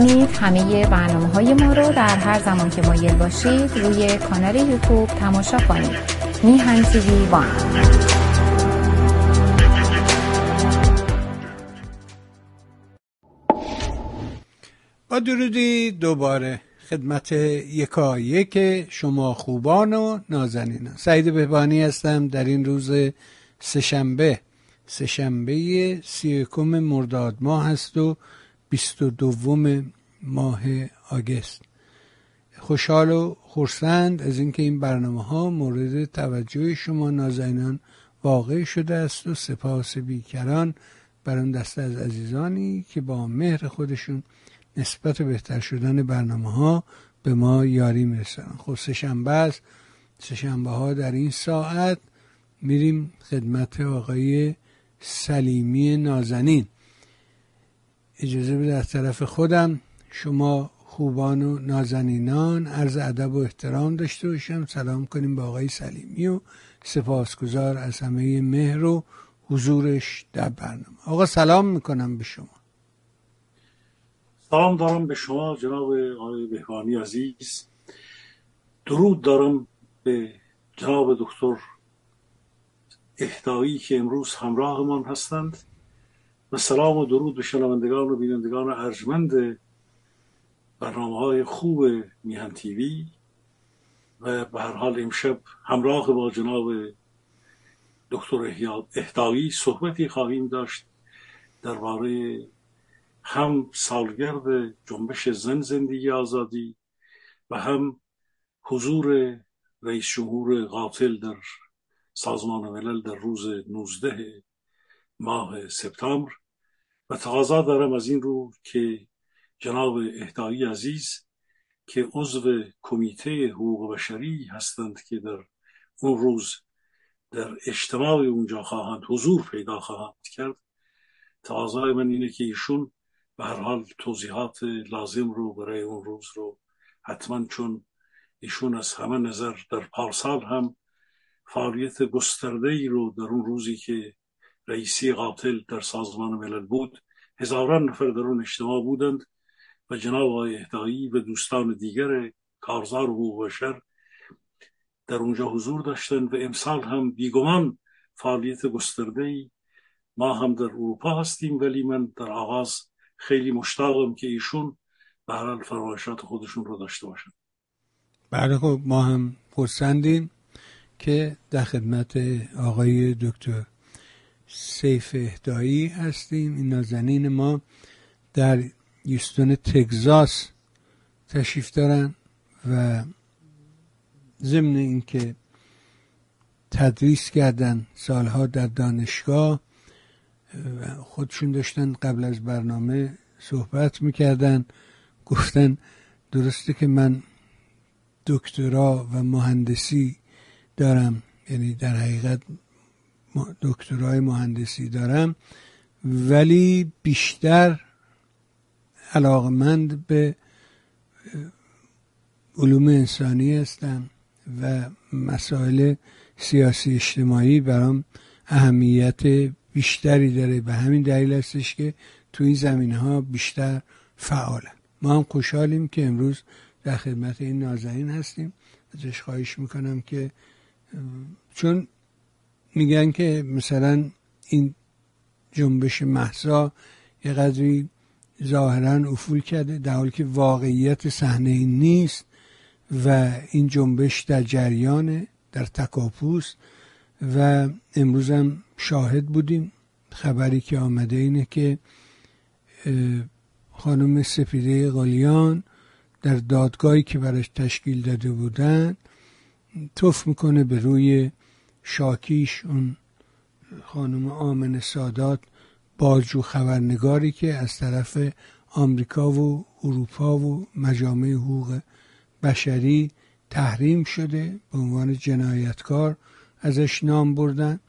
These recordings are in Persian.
می‌تونید همه برنامه های ما رو در هر زمان که مایل باشید روی کانال یوتیوب تماشا کنید. میهن تیوی وان. با درودی دوباره خدمت یکا یک شما خوبان و نازنینان سعید بهبانی هستم. در این روز سهشنبه سهشنبه سی مرداد ماه هست و بیست و دوم ماه آگست. خوشحال و خورسند از اینکه این برنامه ها مورد توجه شما نازنینان واقع شده است و سپاس بیکران بر اون دسته از عزیزانی که با مهر خودشون نسبت بهتر شدن برنامه ها به ما یاری می‌رسن خب سهشنبه است. سهشنبه ها در این ساعت میریم خدمت آقای سلیمی نازنین. اجازه بده از طرف خودم شما خوبان و نازنینان عرض ادب و احترام داشته باشم. سلام کنیم با آقای سلیمی و سپاسگزار از همه مهر و حضورش در برنامه. آقا سلام می‌کنم به شما. سلام دارم به شما جناب آقای بهبانی عزیز. درود دارم به جناب دکتر اهدایی که امروز همراهمان هستند. و سلام و درود به شنوندگان و بینندگان ارجمند برنامه های خوب میهن تیوی و به هر حال امشب همراه با جناب دکتر اهدایی صحبتی خواهیم داشت درباره هم سالگرد جنبش زن زندگی آزادی و هم حضور رئیس جمهور قاتل در سازمان ملل در روز 19 ماه سپتامبر و تقاضا دارم از این رو که جناب اهدایی عزیز که عضو کمیته حقوق بشری هستند که در اون روز در اجتماع اونجا خواهند حضور پیدا خواهند کرد. تقاضای من اینه که ایشون به هر حال توضیحات لازم رو برای اون روز رو حتما چون ایشون از همه نظر در پارسال هم فعالیت گسترده ای رو در اون روزی که رئیسی قاتل در سازمان ملل بود. هزاران نفر در اون اجتماع بودند و جناب آقای اهدایی و دوستان دیگر کارزار و بشر در اونجا حضور داشتند و امسال هم بیگمان فعالیت گسترده ای ما هم در اروپا هستیم ولی من در آغاز خیلی مشتاقم که ایشون به هر فرمایشات خودشون رو داشته باشن. بله خب ما هم پرسندیم که در خدمت آقای دکتر سیف اهدایی هستیم. این نازنین ما در یوستون تگزاس تشریف دارن و ضمن اینکه تدریس کردن سالها در دانشگاه خودشون داشتن قبل از برنامه صحبت می‌کردن گفتن درسته که من دکترا و مهندسی دارم یعنی در حقیقت دکترای مهندسی دارم ولی بیشتر علاقمند به علوم انسانی هستم و مسائل سیاسی اجتماعی برام اهمیت بیشتری داره. به همین دلیل هستش که تو این زمین ها بیشتر فعالن. ما هم خوشحالیم که امروز در خدمت این نازنین هستیم. ازش خواهش می‌کنم که چون میگن که مثلا این جنبش محسا یه قدری ظاهرا افول کرده در حالی که واقعیت صحنه نیست و این جنبش در جریان در تکاپوس و امروز هم شاهد بودیم. خبری که آمده اینه که خانم سپیده قالیان در دادگاهی که براش تشکیل داده بودن توف می‌کنه به روی شاکیش اون خانم آمن سادات بازجو خبرنگاری که از طرف آمریکا و اروپا و مجامع حقوق بشری تحریم شده به عنوان جنایتکار ازش نام بردن.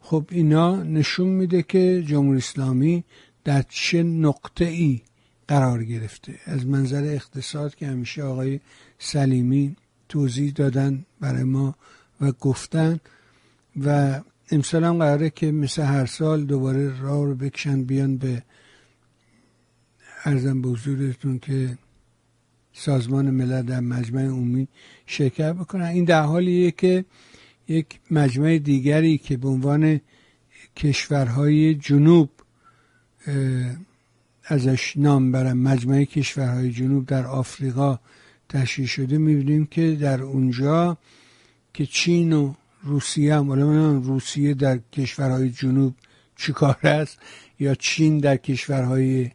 خب اینا نشون میده که جمهوری اسلامی در چه نقطه ای قرار گرفته. از منظر اقتصاد که همیشه آقای سلیمی توضیح دادن برای ما و گفتن و امسال هم قراره که مثل هر سال دوباره راه رو بکشن بیان به ارزم به حضورتون که سازمان ملل در مجمع عمومی شرکت بکنن. این در حالیه که یک مجمع دیگری که به عنوان کشورهای جنوب ازش نام برم مجمع کشورهای جنوب در آفریقا تشکیل شده می‌بینیم که در اونجا که چین و روسیه هم روسیه در کشورهای جنوب چیکار است یا چین در کشورهای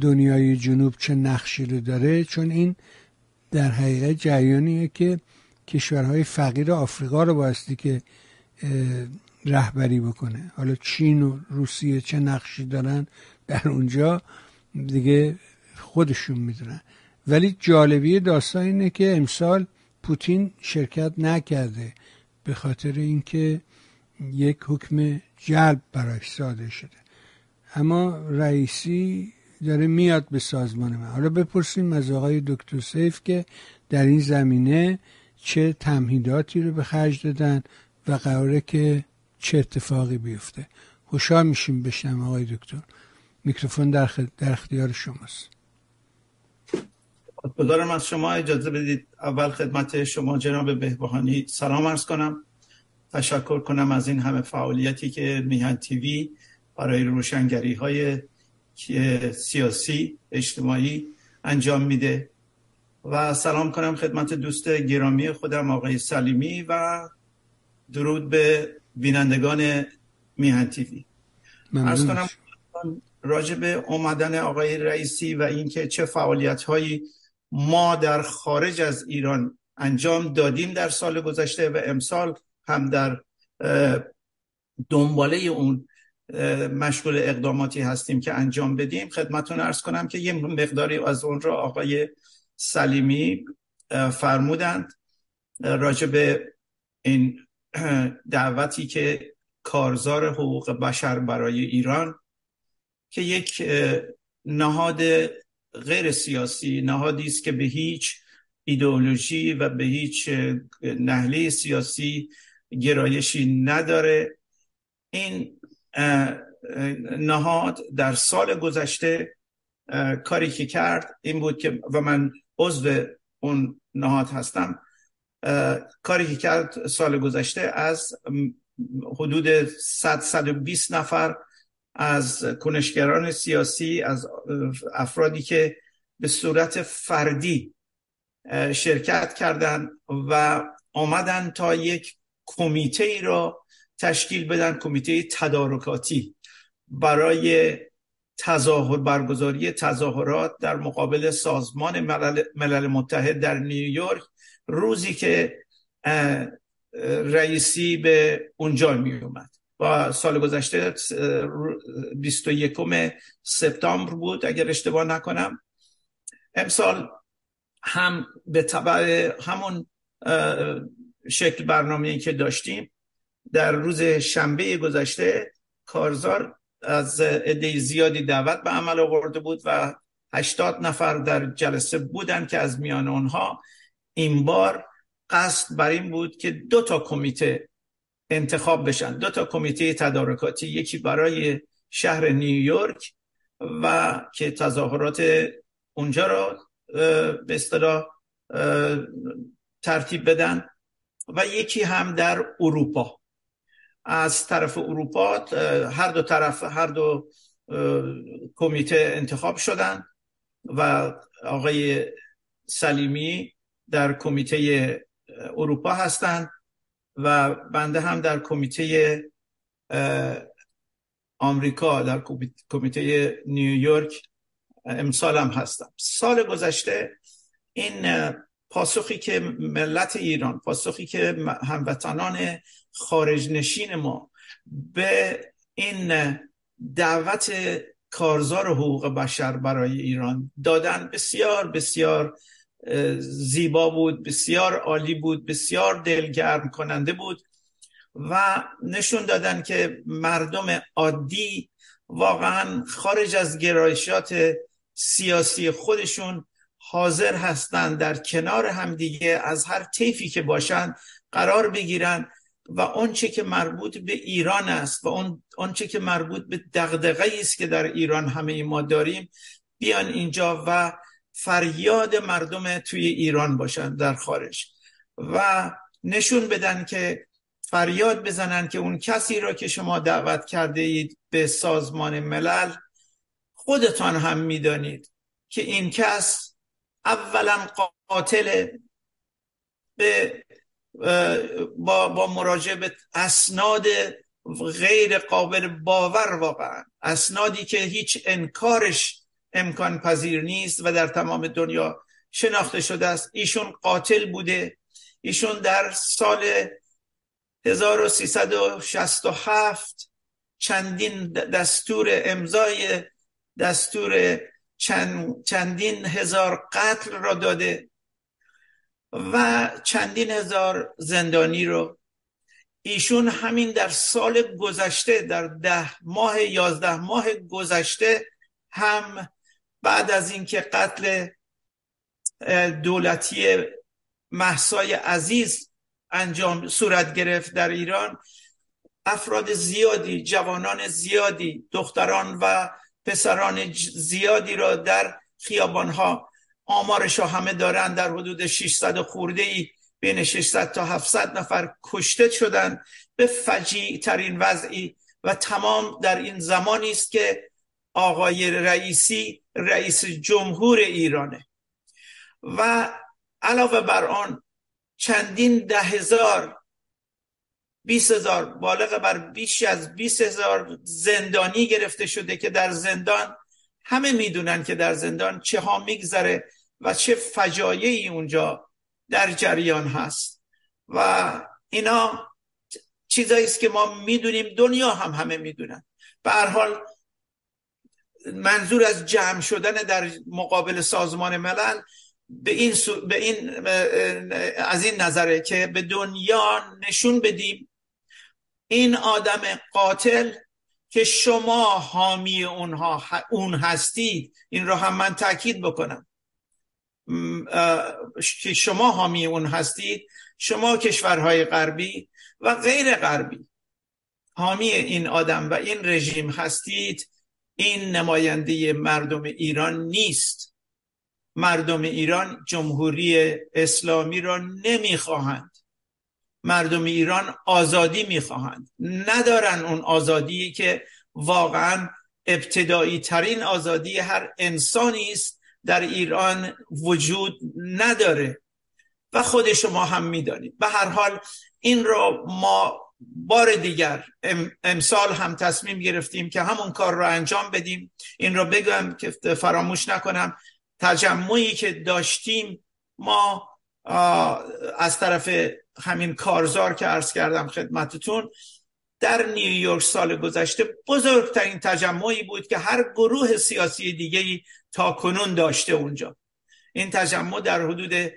دنیای جنوب چه نقشی رو داره چون این در حقیقت جریانیه که کشورهای فقیر آفریقا رو بایستی که رهبری بکنه. حالا چین و روسیه چه نقشی دارن در اونجا دیگه خودشون می‌دونن. ولی جالبی داستان اینه که امسال پوتین شرکت نکرده. به خاطر اینکه یک حکم جلب براش صادر شده. اما رئیسی داره میاد به سازمان من. حالا بپرسیم از آقای دکتر سیف که در این زمینه چه تمهیداتی رو به خرج دادن و قراره که چه اتفاقی بیفته. خوشحال میشیم بشنم آقای دکتر. میکروفون در, در اختیار شماست. خدمت از شما اجازه بدید اول خدمت شما جناب بهبهانی سلام ارز کنم. تشکر کنم از این همه فعالیتی که میهن تیوی برای روشنگری های سیاسی اجتماعی انجام میده. و سلام کنم خدمت دوست گرامی خودم آقای سلیمی و درود به بینندگان میهن تیوی. ارز کنم راجع به اومدن آقای رئیسی و اینکه چه فعالیت هایی ما در خارج از ایران انجام دادیم در سال گذشته و امسال هم در دنباله اون مشغول اقداماتی هستیم که انجام بدیم. خدمتون ارز کنم که یه مقداری از اون را آقای سلیمی فرمودند. راجع به این دعوتی که کارزار حقوق بشر برای ایران که یک نهاد غیر سیاسی نهادی است که به هیچ ایدئولوژی و به هیچ نهله سیاسی گرایشی نداره. این نهاد در سال گذشته کاری که کرد این بود که و من عضو اون نهاد هستم کاری که کرد سال گذشته از حدود 100 120 نفر از کنشگران سیاسی از افرادی که به صورت فردی شرکت کردند و آمدن تا یک کمیته ای را تشکیل بدن کمیته تدارکاتی برای تظاهر برگزاری تظاهرات در مقابل سازمان ملل, ملل متحد در نیویورک. روزی که رئیسی به اونجا می اومد و سال گذشته 21 سپتامبر بود اگر اشتباه نکنم. امسال هم به تبع همون شکل برنامه که داشتیم در روز شنبه گذشته کارزار از عده زیادی دعوت به عمل آورده بود و 80 نفر در جلسه بودن که از میان اونها این بار قصد بر این بود که دو تا کمیته انتخاب بشن. دو تا کمیته تدارکاتی یکی برای شهر نیویورک و که تظاهرات اونجا را به اصطلاح ترتیب بدن و یکی هم در اروپا. از طرف اروپا هر دو طرف هر دو کمیته انتخاب شدن و آقای سلیمی در کمیته اروپا هستند و بنده هم در کمیته آمریکا در کمیته نیویورک امسال هم هستم. سال گذشته این پاسخی که ملت ایران پاسخی که هموطنان خارج نشین ما به این دعوت کارزار حقوق بشر برای ایران دادن بسیار بسیار زیبا بود بسیار عالی بود بسیار دلگرم کننده بود و نشون دادن که مردم عادی واقعا خارج از گرایشات سیاسی خودشون حاضر هستند در کنار همدیگه از هر طیفی که باشند قرار بگیرن و آنچه که مربوط به ایران است و اون آنچه که مربوط به دغدغه‌ای است که در ایران همه ما داریم بیان اینجا و فریاد مردم توی ایران باشن در خارج و نشون بدن که فریاد بزنن که اون کسی را که شما دعوت کرده اید به سازمان ملل خودتان هم می‌دانید که این کس اولا قاتل به با, با مراجعه به اسناد غیر قابل باور واقعا. اسنادی که هیچ انکارش امکان پذیر نیست و در تمام دنیا شناخته شده است. ایشون قاتل بوده. ایشون در سال 1367 چندین دستور امضای دستور چند، چندین هزار قتل را داده و چندین هزار زندانی رو. ایشون همین در سال گذشته در ده ماه یازده ماه گذشته هم بعد از اینکه قتل دولتی محسای عزیز انجام صورت گرفت در ایران افراد زیادی جوانان زیادی دختران و پسران زیادی را در خیابانها آمارش همه دارن در حدود 600 خورده ای بین 600 تا 700 نفر کشته شدن به فجیع ترین وضعی و تمام در این زمانی است که آقای رئیسی رئیس جمهور ایرانه. و علاوه بر آن چندین ده هزار بیس هزار بالغ بر بیش از بیس هزار زندانی گرفته شده که در زندان همه می‌دونن که در زندان چه ها میگذره و چه فجایعی اونجا در جریان هست. و اینا چیزایی است که ما می‌دونیم دنیا هم همه می‌دونن. به هر حال منظور از جمع شدن در مقابل سازمان ملل به این, به این از این نظره که به دنیا نشون بدیم. این آدم قاتل که شما حامی اونها اون هستید این رو هم من تاکید بکنم. که شما حامی اون هستید شما کشورهای غربی و غیر غربی حامی این آدم و این رژیم هستید. این نماینده مردم ایران نیست. مردم ایران جمهوری اسلامی را نمی‌خواهند. مردم ایران آزادی می‌خواهند. ندارن اون آزادی که واقعا ابتدایی ترین آزادی هر انسانی است در ایران وجود نداره. و خود شما هم می‌دانید. به هر حال این را ما بار دیگر امسال هم تصمیم گرفتیم که همون کار را انجام بدیم. این را بگم که فراموش نکنم تجمعی که داشتیم ما از طرف همین کارزار که عرض کردم خدمتتون در نیویورک سال گذشته بزرگترین تجمعی بود که هر گروه سیاسی دیگه تا کنون داشته اونجا. این تجمع در حدود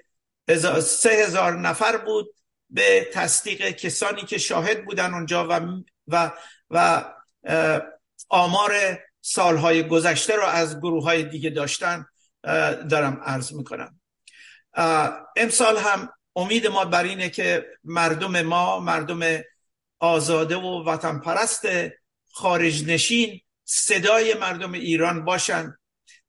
سه هزار نفر بود. به تصدیق کسانی که شاهد بودن اونجا و, و, و آمار سالهای گذشته رو از گروه های دیگه داشتن دارم عرض می‌کنم. امسال هم امید ما بر اینه که مردم ما مردم آزاده و وطن پرست خارج نشین صدای مردم ایران باشن.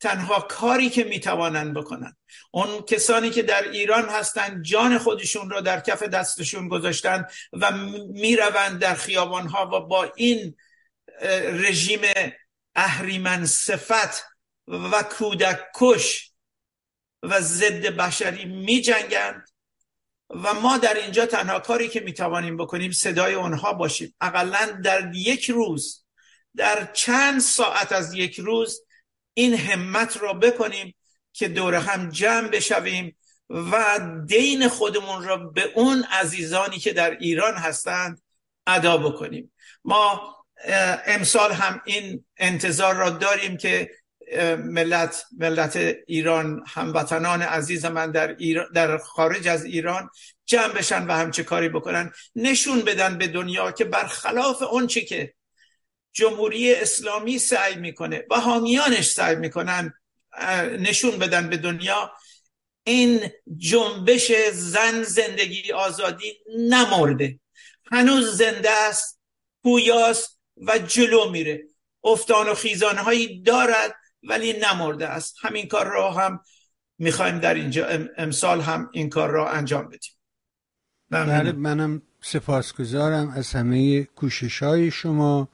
تنها کاری که می‌توانند بکنن اون کسانی که در ایران هستند جان خودشون را در کف دستشون گذاشتن و می‌روند در خیابانها و با این رژیم اهریمن صفت و کودک کش و ضد بشری می جنگند و ما در اینجا تنها کاری که می‌توانیم بکنیم صدای اونها باشیم. اقلا در یک روز در چند ساعت از یک روز این همت را بکنیم که دور هم جمع بشویم و دین خودمون را به اون عزیزانی که در ایران هستند ادا بکنیم. ما امسال هم این انتظار را داریم که ملت ملت ایران هموطنان عزیز من در, در خارج از ایران جمع بشن و همچه کاری بکنن. نشون بدن به دنیا که برخلاف اونچه که جمهوری اسلامی سعی می‌کنه و حامیانش سعی می‌کنن نشون بدن به دنیا این جنبش زن زندگی آزادی نمرده. هنوز زنده است پویاست و جلو میره. افتان و خیزانهایی دارد ولی نمرده است. همین کار را هم می‌خوایم در اینجا امسال هم این کار را انجام بدیم. بله منم سپاسگزارم از همه کوشش های شما.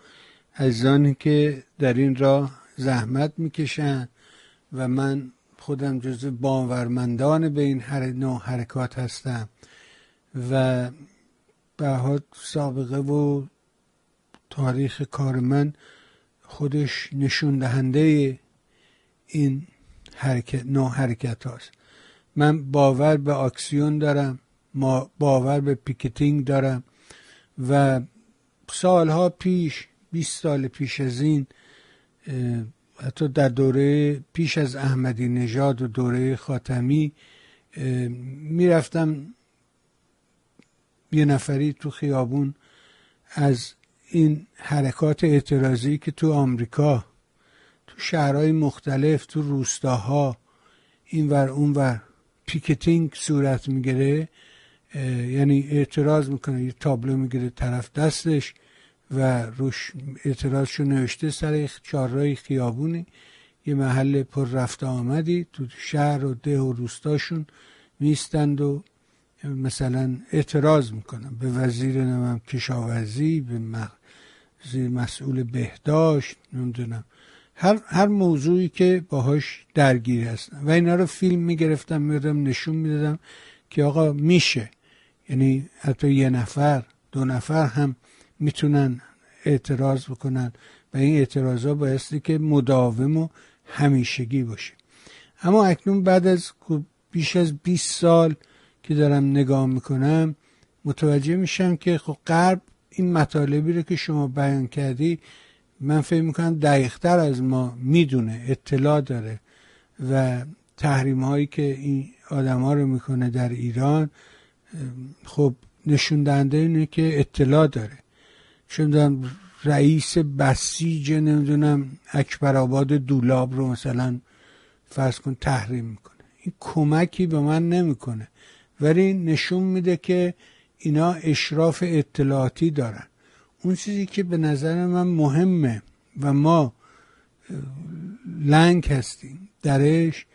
عزیزانی که در این راه زحمت می‌کشن و من خودم جزو باورمندان به این هر نوع حرکات هستم و به سابقه و تاریخ کار من خودش نشون دهنده این حرکت نوع حرکت هاست. من باور به اکسیون دارم ما باور به picketing دارم و سالها پیش 20 سال پیش از این حتی در دوره پیش از احمدی نژاد و دوره خاتمی می‌رفتم یه نفری تو خیابون از این حرکات اعتراضی که تو آمریکا تو شهرهای مختلف تو روستاها این ور اون ور picketing صورت می‌گیره یعنی اعتراض می‌کنه یه تابلو می‌گیره طرف دستش. و روش اعتراضشو نوشته سر چهارراه خیابونی. یه محل پر رفت آمدی. تو شهر و ده و روستاشون می‌ایستند و مثلا اعتراض می‌کنن به وزیر نمی‌دونم کشاورزی به مسئول بهداشت نمی‌دونم. هر, هر موضوعی که باهاش درگیری هستن و اینا رو فیلم می‌گرفتم می‌دادم نشون می‌دادم که آقا میشه. یعنی حتی یه نفر دو نفر هم می‌تونن اعتراض بکنن و این اعتراض ها بایستی که مداوم و همیشگی باشه. اما اکنون بعد از بیش از 20 سال که دارم نگاه می‌کنم متوجه میشم که خب غرب این مطالبی رو که شما بیان کردی من فکر می‌کنم دقیقتر از ما می‌دونه اطلاع داره و تحریم هایی که این آدم ها رو می‌کنه در ایران خب نشون دهنده اینه که اطلاع داره. چون رئیس بسیج نمی‌دونم اکبر آباد دولاب رو مثلا فرض کن تحریم می‌کنه. این کمکی به من نمی‌کنه. ولی نشون میده که اینا اشراف اطلاعاتی دارن. اون چیزی که به نظر من مهمه و ما لنگ هستیم درش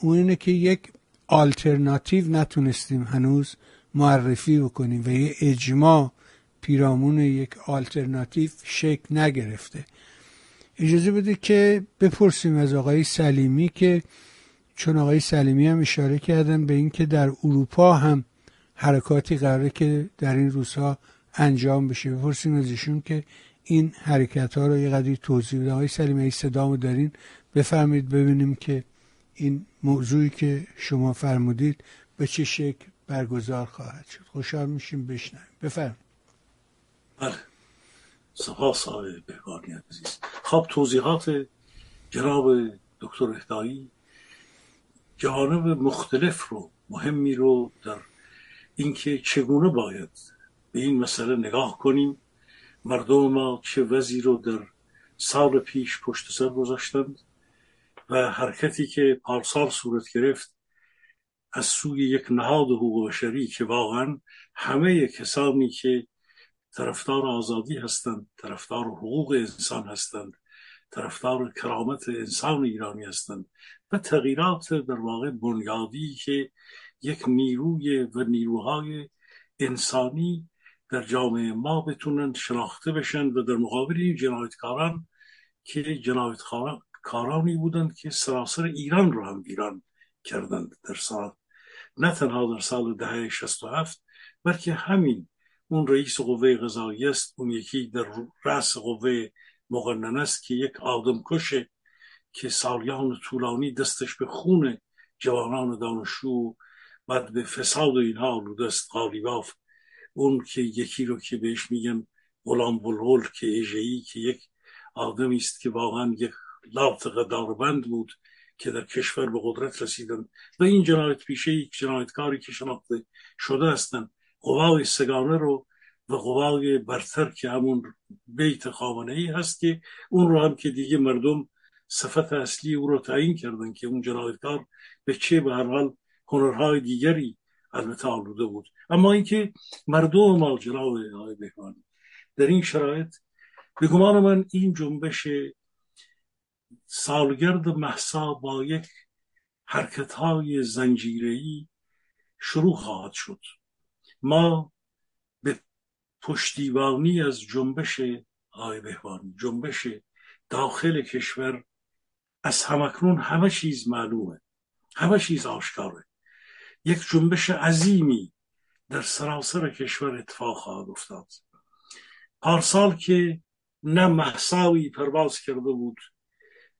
اون اینه که یک آلترناتیو نتونستیم هنوز معرفی بکنیم و یه اجماع پیرامون یک آلترناتیو شکل نگرفته. اجازه بده که بپرسیم از آقای سلیمی که چون آقای سلیمی هم اشاره کردن به اینکه در اروپا هم حرکاتی قراره که در این روزها انجام بشه. بپرسیم از ایشون که این حرکت ها رو یه قدری توضیح بده. آقای سلیمی ای صدامو دارین بفرمید ببینیم که این موضوعی که شما فرمودید به چه شکل برگزار خواهد شد. خوشحال میشیم. بشنویم. بفرمایید. بله. سپاس آقای بهبانی عزیز. خب توضیحات جناب دکتر اهدایی جانب مختلف رو مهمی رو در اینکه چگونه باید به این مسئله نگاه کنیم. مردم ما چه وضعی رو در سال پیش پشت سر گذاشتند و حرکتی که پارسال صورت گرفت از سوی یک نهاد حقوق بشری که واقعا همه کسانی که طرفدار آزادی هستند طرفدار حقوق انسان هستند طرفدار کرامت انسان ایرانی هستند و تغییرات در واقع بنیادی که یک نیروی و نیروهای انسانی در جامعه ما بتونن شناخته بشن و در مقابل این جنایتکاران که جنایتکارانی بودند که سراسر ایران رو هم ویران کردند در سال نه تنها در سال دهه 67 بلکه همین اون رئیس قوه قضایی است. اون یکی در رأس قوه مقنن است که یک آدم کشه که سالیان طولانی دستش به خون جوانان دانشجو بعد به فساد اینها آلوده است قالیباف. اون که یکی رو که بهش میگن غلام بلغل که ایجهی که یک آدمی است که واقعا یک لابت قداربند بود که در کشور به قدرت رسیدن. و این جنایت پیشه یک جنایتکاری که شناخته شده هستند قوای سگانه رو و قوای برتر که همون بیت خامنه ای هست که اون رو هم که دیگه مردم صفت اصلی او رو تعیین کردن که اون جنایتکار به چه به هر حال هنرهای دیگری البته آلوده بود. اما اینکه مردم ما جناب آقای بهبانی در این شرایط به گمان من این جنبش سالگرد محسا با یک حرکت های زنجیری شروع خواهد شد. ما به پشتیبانی از جنبش آقای بهبانی جنبش داخل کشور از همکنون همه چیز معلومه همه چیز آشکاره. یک جنبش عظیمی در سراسر کشور اتفاق خواهد افتاد. پارسال که نه محساوی پرواز کرده بود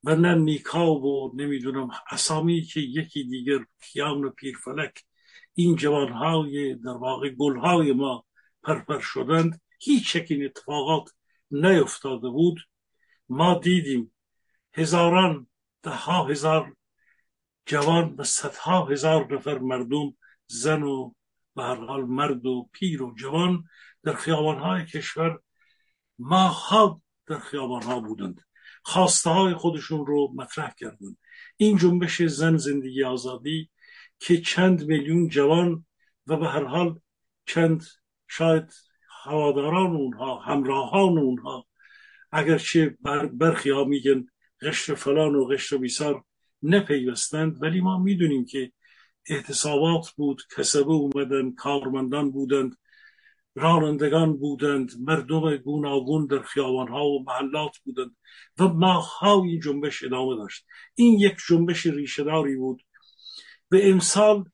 و نه نیکا و نمی‌دونم اسامی که یکی دیگر کیان و پیرفلک این جوانهای در واقع گلهای ما پرپر شدند. هیچ این اتفاقات نیفتاده بود. ما دیدیم هزاران ده ها هزار جوان و صدها هزار نفر مردم زن و به هر حال مرد و پیر و جوان در خیابانهای کشور ماها در خیابانها بودند. خواسته های خودشون رو مطرح کردند. این جنبش زن زندگی آزادی که چند میلیون جوان و به هر حال چند شاید هواداران اونها همراهان اونها اگرچه بر برخی ها میگن قشر فلان و قشر بیسار نپیوستند. ولی ما می‌دونیم که احتسابات بود کسبه اومدن کارمندان بودند رانندگان بودند مردم گوناگون در خیابانها و محلات بودند و ماهها این جنبش ادامه داشت. این یک جنبش ریشهداری بود به امسال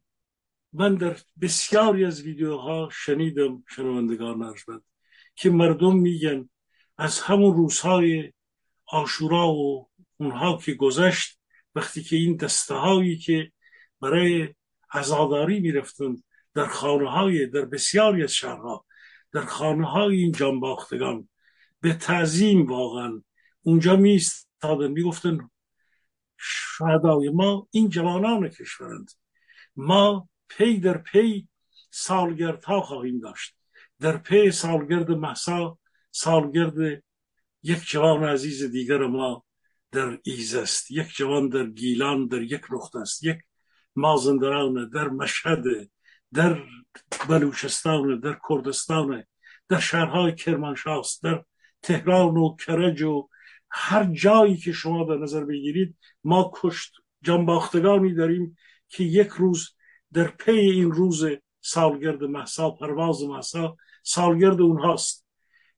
من در بسیاری از ویدیوها شنیدم شنوندگان ارجمند که مردم میگن از همون روزهای آشورا و اونها که گذشت وقتی که این دسته هایی که برای عزاداری می‌رفتند در خانه های در بسیاری از شهرها در خانه های این جانباختگان به تعظیم واقعا اونجا می ایستادن می‌گفتن شهدای ما این جوانان کشورند. ما پی در پی سالگردها خواهیم داشت. در پی سالگرد محسا سالگرد یک جوان عزیز دیگر ما در ایز است. یک جوان در گیلان در یک نقطه است. یک مازندران در مشهد در بلوچستان در کردستان در شهرهای کرمانشاست در تهران و کرج و هر جایی که شما به نظر بگیرید ما کشت جانباختگانی داریم که یک روز در پی این روز سالگرد محسا پرواز محسا سالگرد اونهاست.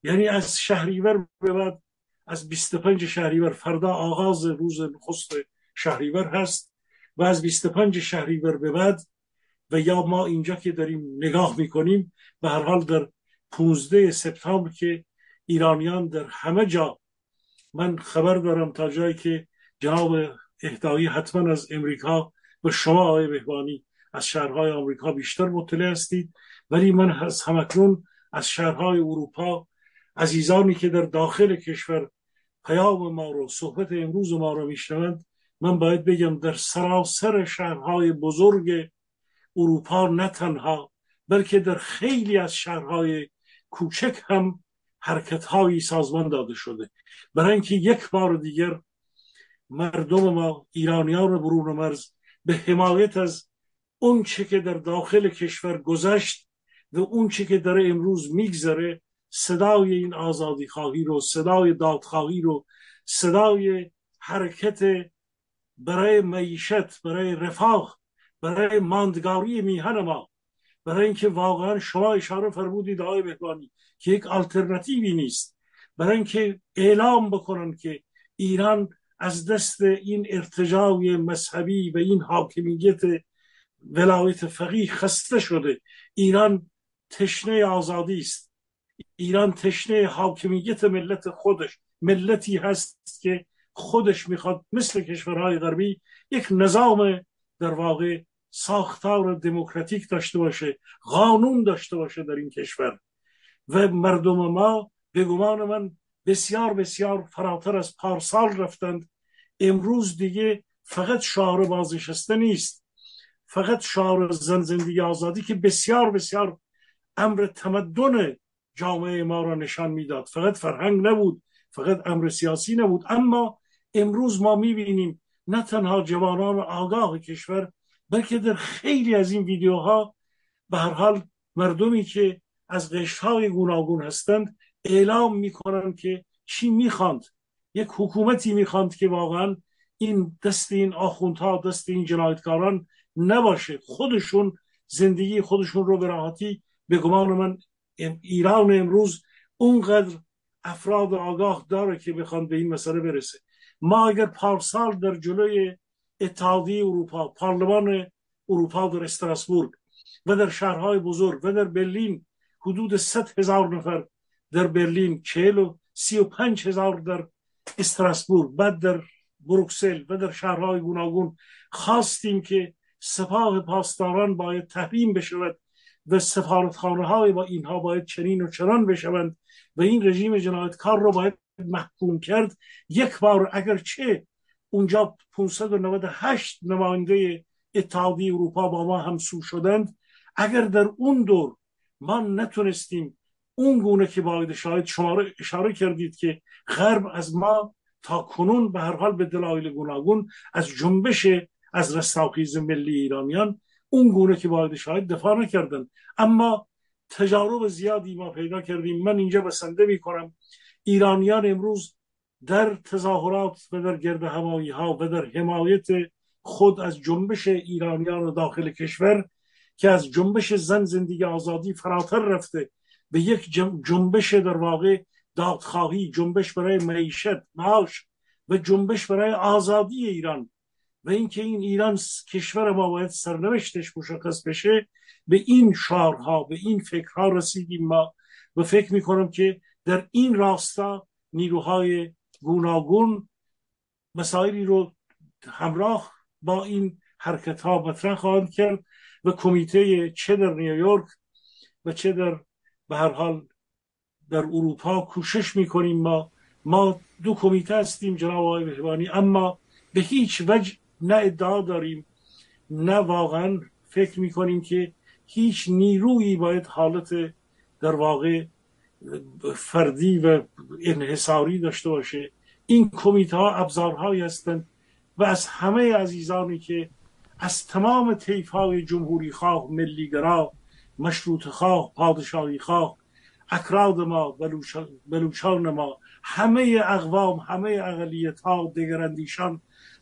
یعنی از شهریور به بعد از 25 شهریور فردا آغاز روز نخست شهریور هست و از 25 شهریور به بعد و یا ما اینجا که داریم نگاه می‌کنیم به هر حال در 15 سپتامبر که ایرانیان در همه جا من خبر دارم تا جایی که جناب اهدایی حتما از امریکا و شما آقای بهبانی از شهرهای آمریکا بیشتر مطلع هستید. ولی من از همکنون از شهرهای اروپا عزیزانی که در داخل کشور پیام ما رو صحبت امروز ما رو میشنوند من باید بگم در سراسر شهرهای بزرگ اروپا نه تنها بلکه در خیلی از شهرهای کوچک هم حرکت سازمان داده شده. برای اینکه یک بار دیگر مردم ما ایرانیان برون مرز به حمایت از اون چه که در داخل کشور گذشت و اون چه که در امروز میگذره صدای این آزادی خواهی رو صدای دادخواهی رو صدای حرکت برای معیشت برای رفاه برای ماندگاری میهن ما برای اینکه واقعا شما اشاره فرمودید آقای بهبانی که یک آلترناتیوی نیست. برای اینکه اعلام بکنن که ایران از دست این ارتجاع مذهبی و این حاکمیت ولایت فقیه خسته شده. ایران تشنه آزادی است. ایران تشنه حاکمیت ملت خودش. ملتی هست که خودش می‌خواد مثل کشورهای غربی یک نظام در واقع ساختار دموکراتیک داشته باشه قانون داشته باشه در این کشور. و مردم ما به گمان من بسیار بسیار فراتر از پارسال رفتند. امروز دیگه فقط شعار بازنشسته نیست. فقط شعار زن زندگی آزادی که بسیار بسیار امر تمدن جامعه ما را نشان می‌داد. فقط فرهنگ نبود فقط امر سیاسی نبود. اما امروز ما می‌بینیم نه تنها جوانان آگاه کشور بلکه در خیلی از این ویدیوها به هر حال مردمی که از قشرهای گوناگون هستند اعلام می‌کنند که چی می‌خواند. یک حکومتی می‌خواند که واقعا این دست این آخوندها دست این جنایتکاران نباشه. خودشون زندگی خودشون رو به راحتی به گمان من ایران امروز اونقدر افراد آگاه داره که بخوان به این مسئله برسه. ما اگر پارسال در جلوی اتحادیه اروپا پارلمان اروپا در استراسبورگ و در شهرهای بزرگ و در برلین حدود 100 هزار نفر در برلین چهل و سی و پنج هزار در استراسبورگ بعد در بروکسل و در شهرهای گوناگون. خواستیم که سپاه پاسداران باید تحریم بشود و سفارتخانه های با اینها باید چنین و چنان بشوند و این رژیم جنایتکار رو باید محکوم کرد. یک بار اگر چه اونجا 598 نماینده اتحادیه اروپا با ما همسو شدند اگر در اون دور ما نتونستیم اون گونه که باید شاید شما اشاره کردید که غرب از ما تا کنون به هر حال به دلایل گوناگون از جنبش از رستاخیز ملی ایرانیان اون گونه که باید شاید دفاع نکردن. اما تجارب زیادی ما پیدا کردیم. من اینجا بسنده می کنم ایرانیان امروز در تظاهرات و در گرد همایی ها و در حمایت خود از جنبش ایرانیان داخل کشور که از جنبش زن زندگی آزادی فراتر رفته به یک جنبش در واقع دادخواهی جنبش برای معیشت معاش و جنبش برای آزادی ایران. و اینکه این ایران کشور ما باید سرنوشتش مشخص بشه به این شعارها به این فکرها رسیدیم ما. و فکر می‌کنم که در این راستا نیروهای گوناگون مسائلی رو همراه با این حرکت ها مطرح خواهند کرد. و کمیته چه در نیویورک و چه در به هر حال در اروپا کوشش می‌کنیم ما. ما دو کمیته هستیم جناب آقای بهبانی اما به هیچ وجه نه ادعا داریم نه واقعا فکر می‌کنیم که هیچ نیرویی باید حالت در واقع فردی و انحصاری داشته باشه. این کمیته ها ابزارهایی هستند و از همه عزیزانی که از تمام طیف های جمهوری خواه ملیگرا مشروط خواه پادشاهی خواه اکراد ما بلوچان ما همه اقوام همه اقلیت ها دگراندیشان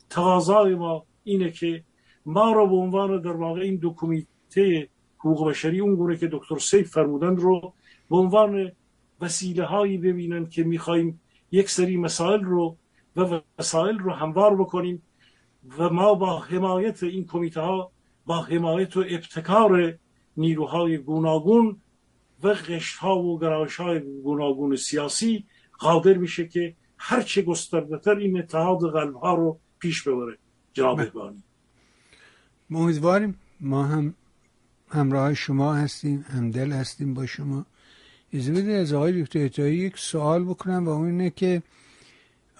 تقاضای ما اینه که ما را به عنوان در واقع این دو کمیته حقوق بشری اون گونه که دکتر سیف فرمودند رو به عنوان وسیله هایی ببینند که می‌خواهیم یک سری مسائل رو و وسایل رو هموار بکنیم و ما با حمایت این کمیته ها با حمایت و ابتکار نیروهای گوناگون و قشت ها و گرایش های گوناگون سیاسی قادر میشه که هرچه گسترده تر این اتحاد قلب ها رو پیش ببره. جناب بله. بانی. امیدواریم. ما هم همراه شما هستیم همدل هستیم با شما. از بده از آقای دکتر اتایی یک سوال بکنم و اون اینه که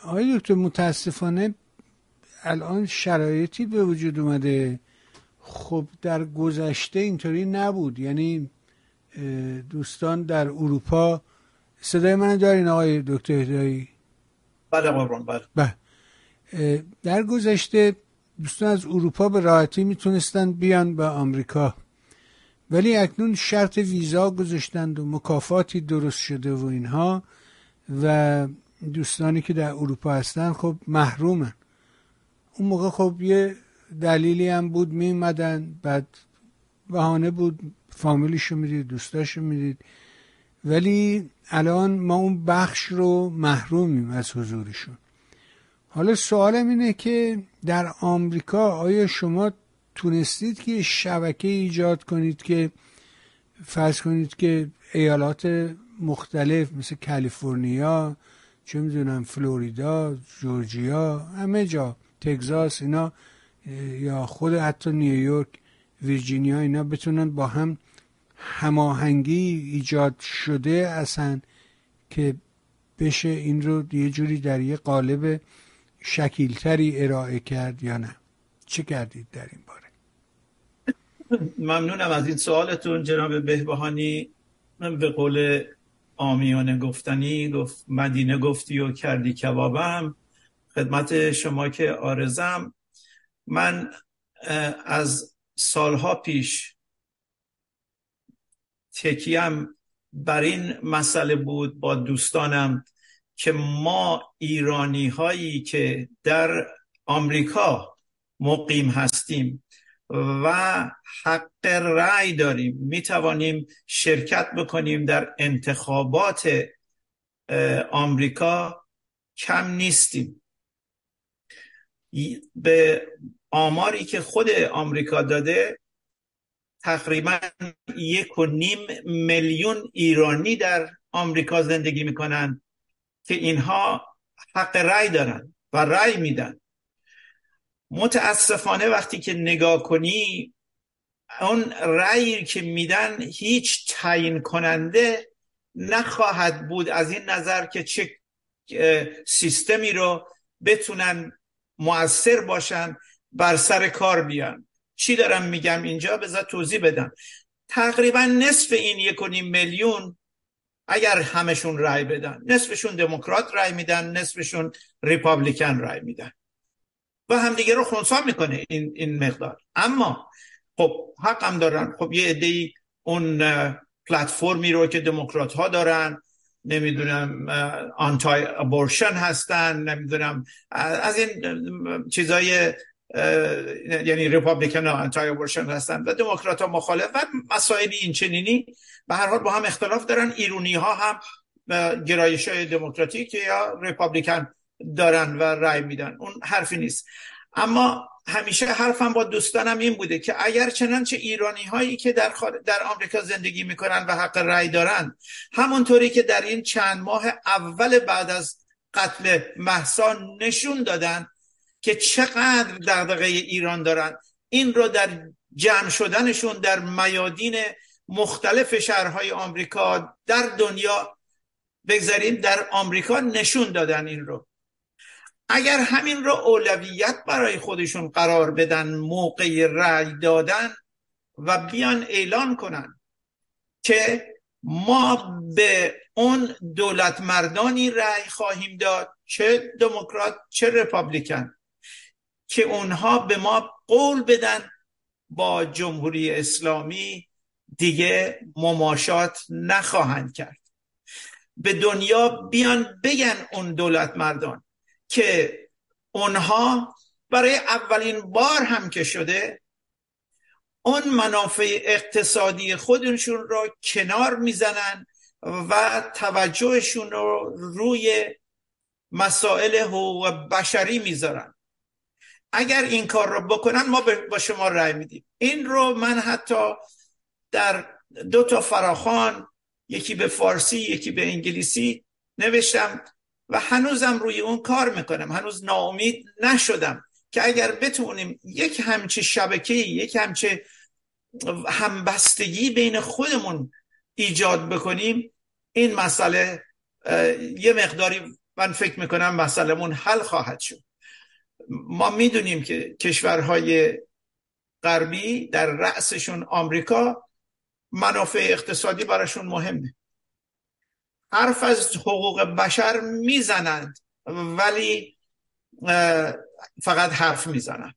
آقای دکتر متاسفانه الان شرایطی به وجود اومده. خب در گذشته اینطوری نبود. یعنی دوستان در اروپا صدای من دارین آقای دکتر هدایی؟ بله قربان بله. بله. در گذشته دوستان از اروپا به راحتی می‌تونستن بیان به آمریکا. ولی اکنون شرط ویزا گذاشتند و مکافاتی درست شده و اینها و دوستانی که در اروپا هستن خب محرومن اون موقع خب یه دلیلی هم بود میمدن بعد بهانه بود فامیلیشو می‌دید دوستاشو می‌دید. ولی الان ما اون بخش رو محرومیم از حضورشون. حالا سوالم اینه که در آمریکا آیا شما تونستید که شبکه ایجاد کنید که فرض کنید که ایالات مختلف مثل کالیفرنیا چه می‌دونم فلوریدا جورجیا همه جا تگزاس اینا یا خود حتی نیویورک ویرجینیا اینا بتونن با هم هماهنگی ایجاد شده اصلا که بشه این رو یه جوری در یه قالب شکیلتری ارائه کرد یا نه. چه کردید در این باره؟ ممنونم از این سوالتون جناب بهبهانی. من به قول آمیانه گفتنی گفت مدینه گفتی و کردی کبابم. خدمت شما که آرزم. من از سالها پیش تکیم بر این مسئله بود با دوستانم که ما ایرانی هایی که در آمریکا مقیم هستیم و حق رأی داریم. می توانیم شرکت بکنیم در انتخابات آمریکا. کم نیستیم. به آماری که خود آمریکا داده تقریبا یک و نیم میلیون ایرانی در آمریکا زندگی می‌کنن که اینها حق رأی دارن و رأی میدن. متاسفانه وقتی که نگاه کنی اون رأیی که میدن هیچ تعیین کننده نخواهد بود از این نظر که چه سیستمی رو بتونن مؤثر باشن بر سر کار بیان. چی دارم میگم اینجا؟ بذار توضیح بدم. تقریبا نصف این یک و نیم میلیون اگر همشون رای بدن. نصفشون دموکرات رای میدن نصفشون ریپابلیکن رای میدن. و همدیگه رو خونسا می‌کنه این, این مقدار. اما خب حق دارن. خب یه عده اون پلتفرمی رو که دموکرات ها دارن نمی‌دونم آنتای ابورشن هستن نمی‌دونم از این چیزای یعنی ریپابلیکن ها آنتای ابورشن هستن و دموکرات ها مخالف و مسائل این چنینی به هر حال با هم اختلاف دارن. ایرونی ها هم گرایش های دموکراتیک یا ریپابلیکن دارن و رای میدن. اون حرفی نیست. اما همیشه حرفم با دوستانم این بوده که اگر چنانچه ایرانی هایی که در, در آمریکا زندگی می‌کنن و حق رأی دارن همونطوری که در این چند ماه اول بعد از قتل محسا نشون دادن که چقدر دغدغه ایران دارن این رو در جمع شدنشون در میادین مختلف شهرهای آمریکا در دنیا بگذاریم در آمریکا نشون دادن این رو. اگر همین رو اولویت برای خودشون قرار بدن موقع رأی دادن و بیان اعلان کنن که ما به اون دولت مردانی رأی خواهیم داد چه دموکرات چه رپابلیکن که اونها به ما قول بدن با جمهوری اسلامی دیگه مماشات نخواهند کرد. به دنیا بیان بگن اون دولت مردان که اونها برای اولین بار هم که شده اون منافع اقتصادی خودشون رو کنار می‌زنن و توجهشون رو روی مسائل حقوق بشری می‌ذارن. اگر این کار رو بکنن ما با شما رأی میدیم. این رو من حتی در دو تا فراخان یکی به فارسی یکی به انگلیسی نوشتم. و هنوزم روی اون کار می‌کنم. هنوز ناامید نشدم که اگر بتونیم یک همچه شبکه یک همچه همبستگی بین خودمون ایجاد بکنیم این مسئله یه مقداری من فکر می‌کنم مسئلهمون حل خواهد شد. ما می‌دونیم که کشورهای غربی در رأسشون آمریکا منافع اقتصادی براشون مهمه. حرف از حقوق بشر می‌زنند ولی فقط حرف می‌زنند.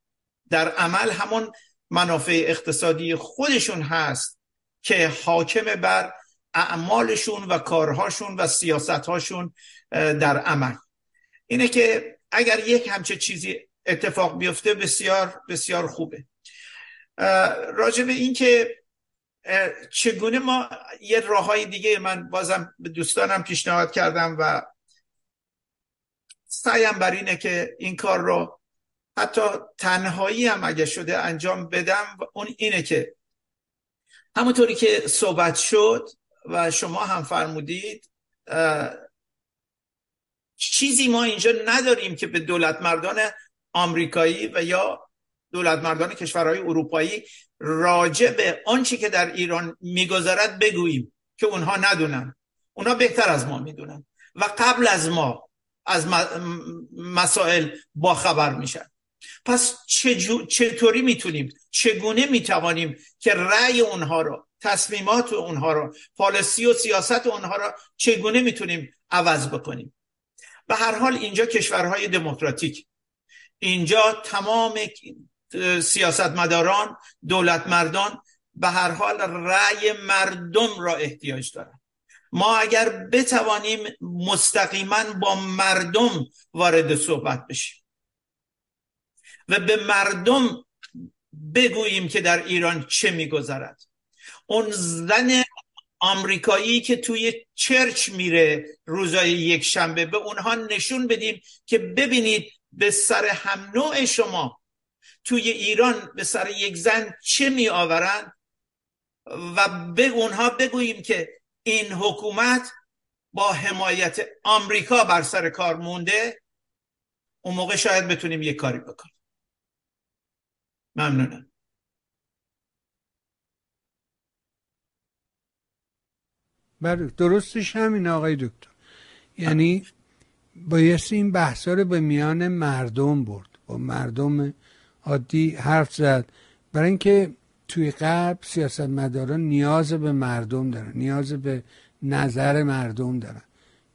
در عمل همون منافع اقتصادی خودشون هست که حاکم بر اعمالشون و کارهاشون و سیاستهاشون در عمل. اینه که اگر یک همچه چیزی اتفاق بیفته بسیار بسیار خوبه. راجع به این که چگونه ما یه راه های دیگه من بازم به دوستانم پیشنهاد کردم و سعیم بر اینه که این کار رو حتی تنهایی هم اگه شده انجام بدم اون اینه که همونطوری که صحبت شد و شما هم فرمودید چیزی ما اینجا نداریم که به دولت مردان آمریکایی و یا دولت مردان کشورهای اروپایی راجع به آنچه که در ایران میگذرد بگوییم که اونها ندونن. اونها بهتر از ما می‌دونن. و قبل از ما از مسائل با خبر میشن. پس چطوری می‌تونیم چگونه می‌توانیم که رأی اونها رو تصمیمات اونها رو پالیسی و سیاست اونها رو چگونه می‌تونیم عوض بکنیم؟ به هر حال اینجا کشورهای دموکراتیک. اینجا تمام سیاستمداران دولت مردان به هر حال رأی مردم را احتیاج دارن. ما اگر بتوانیم مستقیما با مردم وارد صحبت بشیم و به مردم بگوییم که در ایران چه میگذرد. اون زن آمریکایی که توی چرچ میره روزای یک شنبه به اونها نشون بدیم که ببینید به سر هم نوع شما توی ایران به سر یک زن چه می آورند و به اونها بگوییم که این حکومت با حمایت آمریکا بر سر کار مونده. اون موقع شاید بتونیم یه کاری بکنیم. ممنونم. بله درستش همین آقای دکتر. یعنی بایستی این بحثا رو به میان مردم برد. با مردم عادی حرف زد. برای اینکه توی غرب سیاست مداران نیاز به مردم دارن نیاز به نظر مردم دارن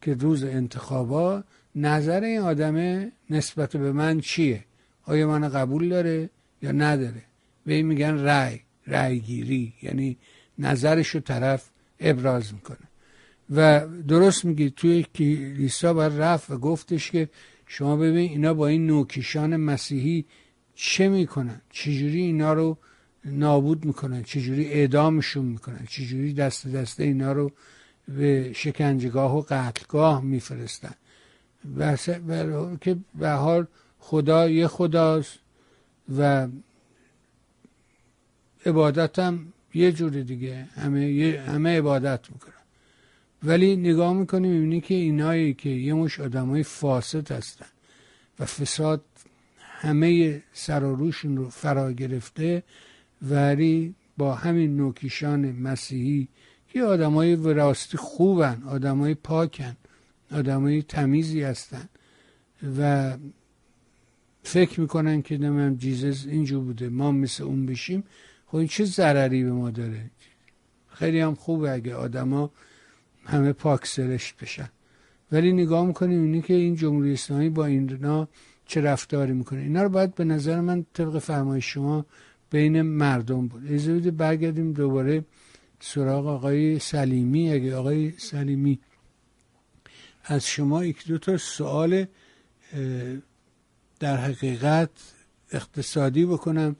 که روز انتخابا نظر این آدمه نسبت به من چیه؟ آیا من قبول داره یا نداره؟ به این میگن رأی رأی گیری یعنی نظرش رو طرف ابراز می‌کنه. و درست میگی توی کلیسا بر رفت و گفتش که شما ببین اینا با این نوکیشان مسیحی چه می‌کنن؟ چجوری اینا رو نابود می‌کنن؟ چجوری اعدامشون می‌کنن؟ چجوری دست دسته اینا رو به شکنجگاه و قتلگاه میفرستن؟ که به حال خدا یه خداست و عبادت هم یه جور دیگه. همه, همه عبادت می‌کنن. ولی نگاه می‌کنیم می‌بینی که اینایی که یه مش های فاسد هستن و فساد همه سر و روشون رو فرا گرفته ولی با همین نوکیشان مسیحی که آدمای وراستی خوبن آدمای پاکن آدمای تمیزی هستن و فکر می‌کنن که نمیم جیزس اینجور بوده ما مثل اون بشیم. خب این چه ضرری به ما داره؟ خیلی هم خوبه اگه آدما همه پاک سرشت بشن. ولی نگاه می‌کنیم اینی که این جمهوری اسلامی با اینا چه رفتاری می‌کنه. اینا رو باید به نظر من طبق فرمایش شما بین مردم بود. اجازه برگردیم دوباره سراغ آقای سلیمی. اگه آقای سلیمی از شما یک دو تا سوال در حقیقت اقتصادی بکنم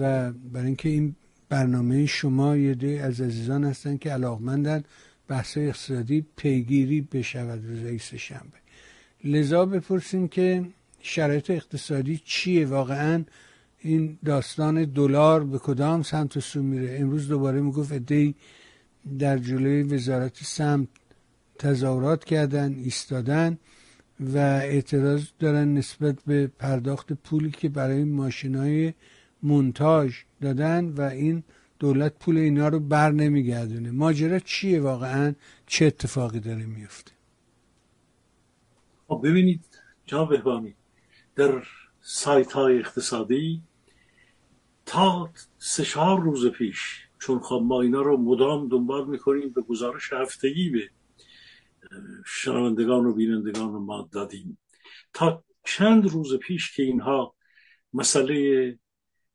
و برای اینکه این برنامه شما یه دی از عزیزان هستن که علاقمندن بحث اقتصادی پیگیری بشود روزهای شنبه. لذا بپرسیم که شرایط اقتصادی چیه واقعا؟ این داستان دلار به کدام سمت سو میره؟ امروز دوباره می‌گفت ادهی در جلوی وزارت سمت تظاهرات کردن ایستادن و اعتراض دارن نسبت به پرداخت پولی که برای ماشین های مونتاژ دادن و این دولت پول اینا رو بر نمیگردونه. ماجرا چیه واقعا؟ چه اتفاقی داره میفته خب ببینید جناب بهبانی در سایت های اقتصادی تا سه چهار روز پیش چون خب ما اینا رو مدام دنبال می‌کنیم به گزارش هفتگی به شنوندگان و بینندگان ما دادیم. تا چند روز پیش که اینها مسئله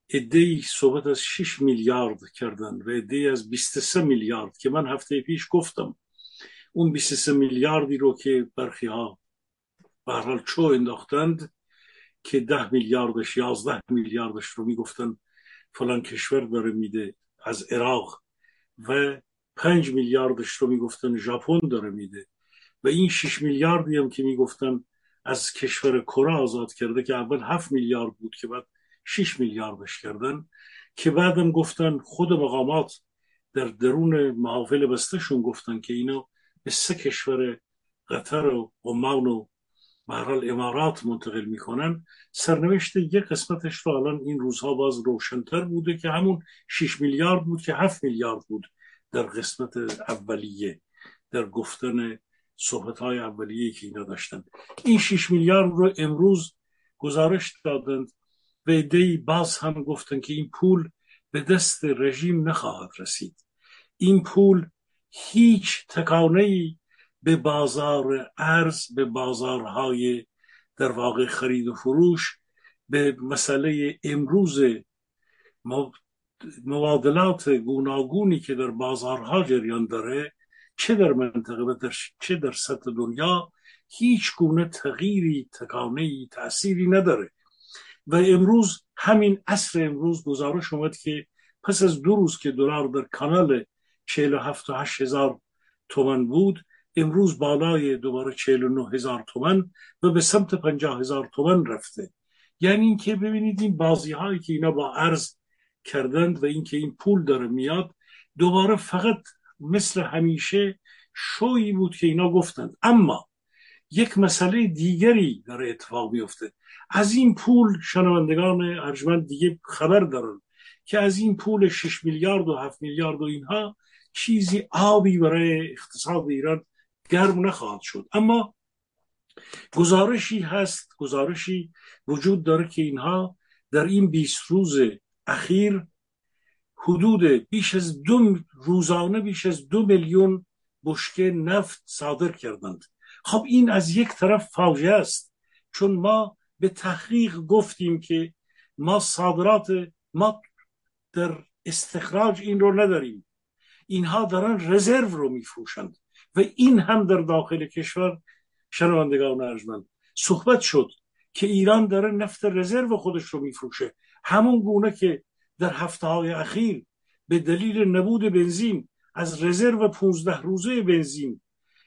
ادهی صحبت از 6 میلیارد کردن و ادهی از 23 میلیارد که من هفته پیش گفتم اون 23 میلیاردی رو که برخی ها به چو انداختند که 10 میلیاردش 11 میلیاردش رو می‌گفتن فلان کشور داره میده از عراق و 5 میلیاردش رو می‌گفتن ژاپن داره میده. و این 6 میلیاردی هم که می‌گفتن از کشور کره آزاد کرده که اول 7 میلیارد بود که بعد 6 میلیاردش کردن که بعدم گفتن خود مقامات در درون محافل بستهشون گفتن که اینا به سه کشور قطر و عمان و محرال امارات منتقل می‌کنن سرنوشت یک قسمتش رو الان این روزها باز روشنتر بوده که همون 6 میلیارد بود که 7 میلیارد بود در قسمت اولیه در گفتن صحبت های اولیه که اینا داشتن. این 6 میلیارد رو امروز گزارش دادند و دی باز هم گفتن که این پول به دست رژیم نخواهد رسید. این پول هیچ تکانه به بازار ارز به بازارهای در واقع خرید و فروش به مسئله امروز مبادلات گوناگونی که در بازارها جریان داره چه در منطقه و در چه در سطح دنیا هیچ گونه تغییری تکانه تأثیری نداره. و امروز همین عصر امروز گزارش اومد که پس از دو روز که دلار در کانال 47 و 8 هزار تومن بود امروز بالای دوباره 49 هزار تومن و به سمت 50 هزار تومن رفته. یعنی اینکه ببینید این بازی هایی که اینا با ارز کردند و اینکه این پول داره میاد دوباره فقط مثل همیشه شویی بود که اینا گفتند. اما یک مسئله دیگری داره اتفاق میفته از این پول شنوندگان ارجمند دیگه خبر دارن که از این پول 6 میلیارد و 7 میلیارد و اینها چیزی آبی برای اقتصاد ایران گرم نخواهد شد. اما گزارشی هست گزارشی وجود داره که اینها در این 20 روز اخیر حدود بیش از دو روزانه بیش از دو میلیون بشکه نفت صادر کردند. خب این از یک طرف فاجعه است چون ما به تحقیق گفتیم که ما صادرات ما در استخراج این رو نداریم. اینها دارن رزرو رو میفروشند. و این هم در داخل کشور شنوندگان ارجمند. صحبت شد که ایران داره نفت رزرو خودش رو میفروشه. همون گونه که در هفته های اخیر به دلیل نبود بنزین از رزرو 15 روزه بنزین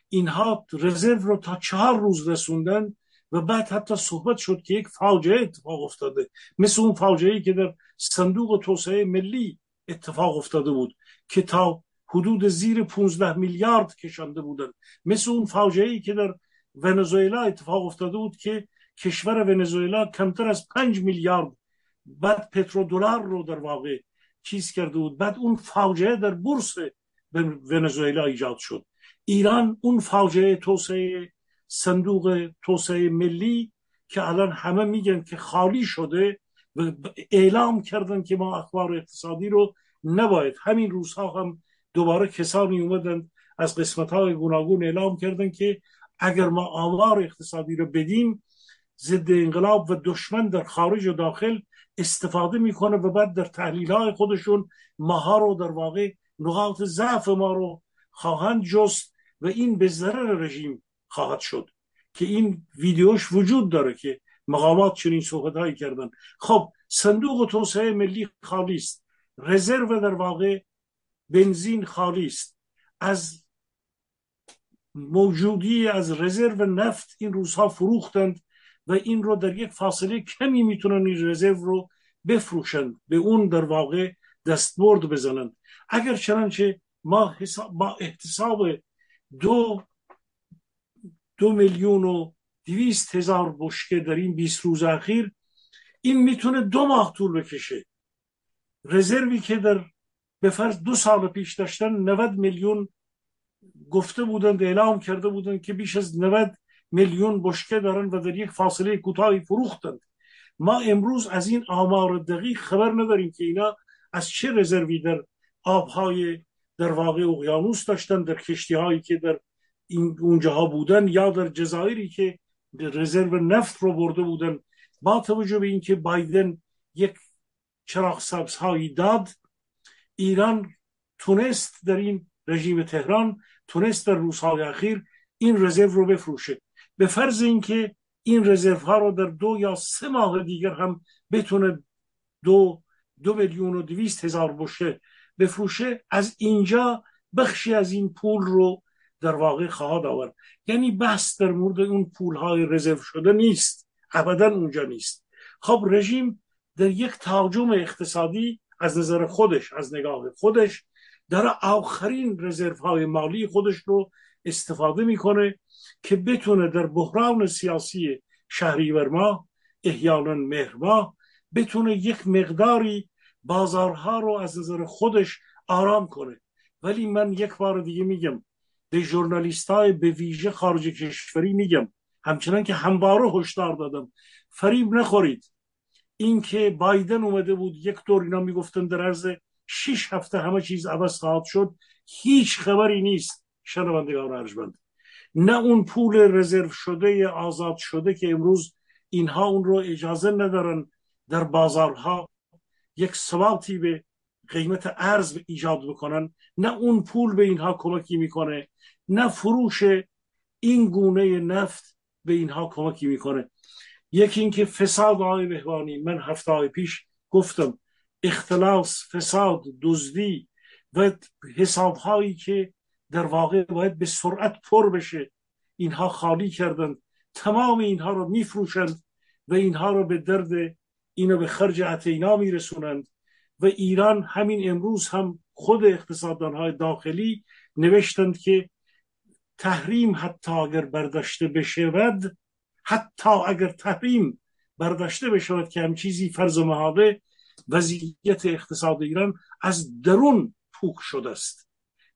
اینها رزرو رو تا چهار روز رسوندن و بعد حتی صحبت شد که یک فاجعه اتفاق افتاده. مثل اون فاجعه که در صندوق توسعه ملی اتفاق افتاده بود که تا حدود زیر 15 میلیارد کشانده بودن مثل اون فاجعه که در ونزوئلا اتفاق افتاده بود که کشور ونزوئلا کمتر از 5 میلیارد بعد پترودلار رو در واقع چیز کرده بود. بعد اون فاجعه در بورس ونزوئلا ایجاد شد. ایران اون فاجعه توسعه صندوق توسعه ملی که الان همه میگن که خالی شده و اعلام کردن که ما اخبار اقتصادی رو نباید. همین روزها هم دوباره کسانی اومدن از قسمت های گوناگون اعلام کردن که اگر ما آمار اقتصادی رو بدیم ضد انقلاب و دشمن در خارج و داخل استفاده می‌کنه و بعد در تحلیل های خودشون ماها رو در واقع نقاط ضعف ما رو خواهند جست و این به ضرر رژیم خواهد شد که این ویدیوش وجود داره که مقامات چنین صحبت هایی کردن. خب صندوق توسعه ملی خالی است. رزرو در واقع بنزین خالی است. از موجودی از رزرو نفت این روزها فروختند و این رو در یک فاصله کمی می‌تونن این رزرو رو بفروشند به اون در واقع دستبرد بزنند. اگر چنانچه ما, حساب ما احتساب دو دو میلیون و دویست هزار بشکه در این بیست روز اخیر این می‌تونه دو ماه طول بکشه. رزروی که در به فرض دو سال پیش داشتن 90 میلیون گفته بودند اعلام کرده بودند که بیش از 90 میلیون بشکه دارن و در یک فاصله کوتاهی فروختند. ما امروز از این آمار دقیق خبر نداریم که اینا از چه رزروی در آبهای در واقع اقیانوس داشتن در کشتی هایی که در این اونجاها بودن یا در جزایری که رزرو نفت رو برده بودن. با توجه به اینکه بایدن یک چراغ سبز هایی داد ایران تونست در این رژیم تهران تونست در روزهای اخیر این رزرو رو بفروشه. به فرض اینکه این رزرو ها رو در دو یا سه ماه دیگر هم بتونه دو دو میلیون و دویست هزار بشه بفروشه از اینجا بخشی از این پول رو در واقع خواهد آورد. یعنی بحث در مورد اون پول های رزرو شده نیست. ابدا اونجا نیست. خب رژیم در یک تاجم اقتصادی از نظر خودش از نگاه خودش در آخرین رزرو های مالی خودش رو استفاده می‌کنه که بتونه در بحران سیاسی شهریور ماه احیانا مهر ماه بتونه یک مقداری بازارها رو از نظر خودش آرام کنه. ولی من یک بار دیگه میگم به ژورنالیست های به ویژه خارج کشوری میگم. همچنان که همواره هشدار دادم. فریب نخورید. اینکه بایدن اومده بود یک دور اینا می‌گفتن در عرض شش هفته همه چیز عوض خواهد شد. هیچ خبری نیست شنوندگان ارجمند. نه اون پول رزرو شده آزاد شده که امروز اینها اون رو اجازه ندارن در بازارها یک ثباتی به قیمت ارز ایجاد بکنن. نه اون پول به اینها کمکی می‌کنه نه فروش این گونه نفت به اینها کمکی می‌کنه. یکی اینکه فساد آقای بهبانی من هفته های پیش گفتم اختلاس فساد دزدی و حساب هایی که در واقع باید به سرعت پر بشه اینها خالی کردن تمام اینها رو میفروشند و اینها رو به درد اینو به خرج اتینا میرسونند و ایران همین امروز هم خود اقتصاددان های داخلی نوشتند که تحریم حتی اگر برداشته بشود حتی اگر تحریم برداشته بشود که هم چیزی فرض و محاله وضعیت اقتصاد ایران از درون پوک شده است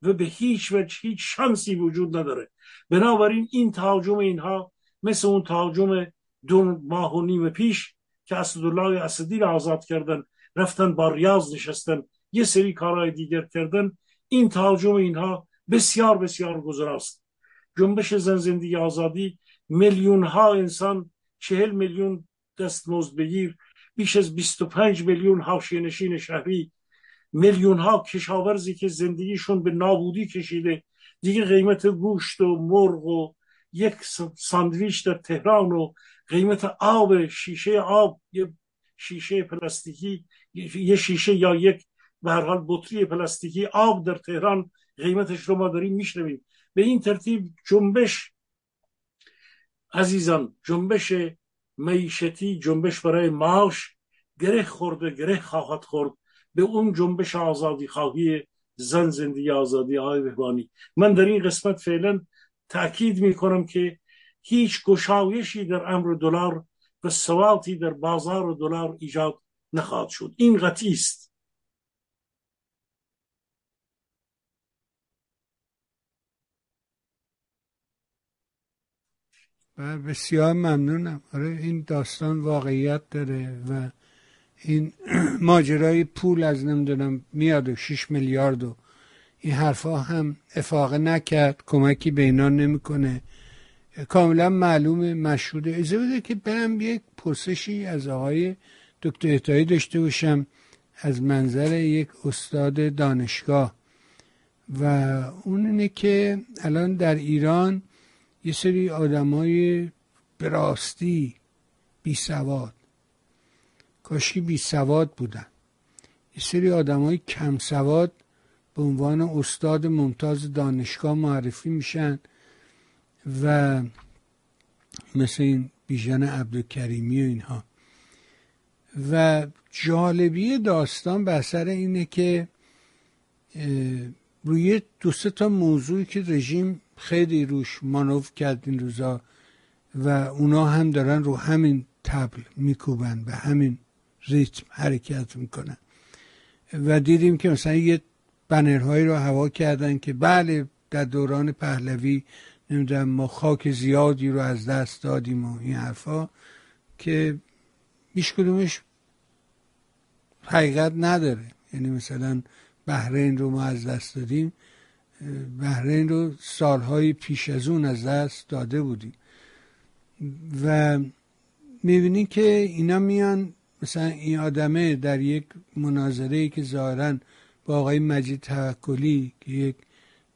و به هیچ وجه هیچ شانسی وجود نداره. بنابراین این تهاجم اینها مثل اون تهاجم دو ماه و نیم پیش که اسدالله اسدی را آزاد کردن رفتن با ریاض نشستن یه سری کارهای دیگر کردن این تهاجم اینها بسیار بسیار گذراست جنبش زن زندگی آزادی میلیون ها انسان چهل میلیون دست بگیر بیش از 25 میلیون حاشیه نشین شهری میلیون ها کشاورزی که زندگیشون به نابودی کشیده دیگه قیمت گوشت و مرغ و یک ساندویچ در تهران و قیمت آب شیشه آب یه شیشه پلاستیکی یه شیشه یا یک به هر حال بطری پلاستیکی آب در تهران قیمتش رو ما داریم میشنویم. به این ترتیب جنبش عزیزان جنبش معیشتی جنبش برای معاش گره خورده گره خواهد خورد. به اون جنبش آزادی خواهی زن زندگی آزادی های بهبانی. من در این قسمت فعلا تاکید می کنم که هیچ گشایشی در امر دلار و ثباتی در بازار دلار ایجاد نخواهد شد. این قطعی است. بسیار ممنونم. آره این داستان واقعیت داره و این ماجرای پول از نمی‌دونم میاد و 6 میلیارد و این حرفا هم افاقه نکرد کمکی به اینا نمی‌کنه. کاملا معلومه مشهوده. اجازه بده که برم یک پرسشی از آقای دکتر احتایی داشته باشم از منظر یک استاد دانشگاه. و اون اینه که الان در ایران یه سری آدمای براستی بی سواد. کاشی بی سواد بودن. یه سری آدمای کم سواد به عنوان استاد ممتاز دانشگاه معرفی میشن و مثل این بیژن عبدالکریمی و اینها. و جالبی داستان به اثر اینه که روی دو سه تا موضوعی که رژیم خیلی روش مانوف کرد این روزا و اونا هم دارن رو همین تبل میکوبن به همین ریتم حرکت می‌کنن. و دیدیم که مثلا یه بنرهایی رو هوا کردن که بله در دوران پهلوی نمی‌دونم ما خاک زیادی رو از دست دادیم و این حرفا که هیچ کدومش حقیقت نداره. یعنی مثلا بحرین رو ما از دست دادیم. بحرین رو سالهای پیش از اون از دست داده بودیم. و می‌بینی که اینا میان مثلا این آدمه در یک مناظره که ظاهرا با آقای مجید توکلی که یک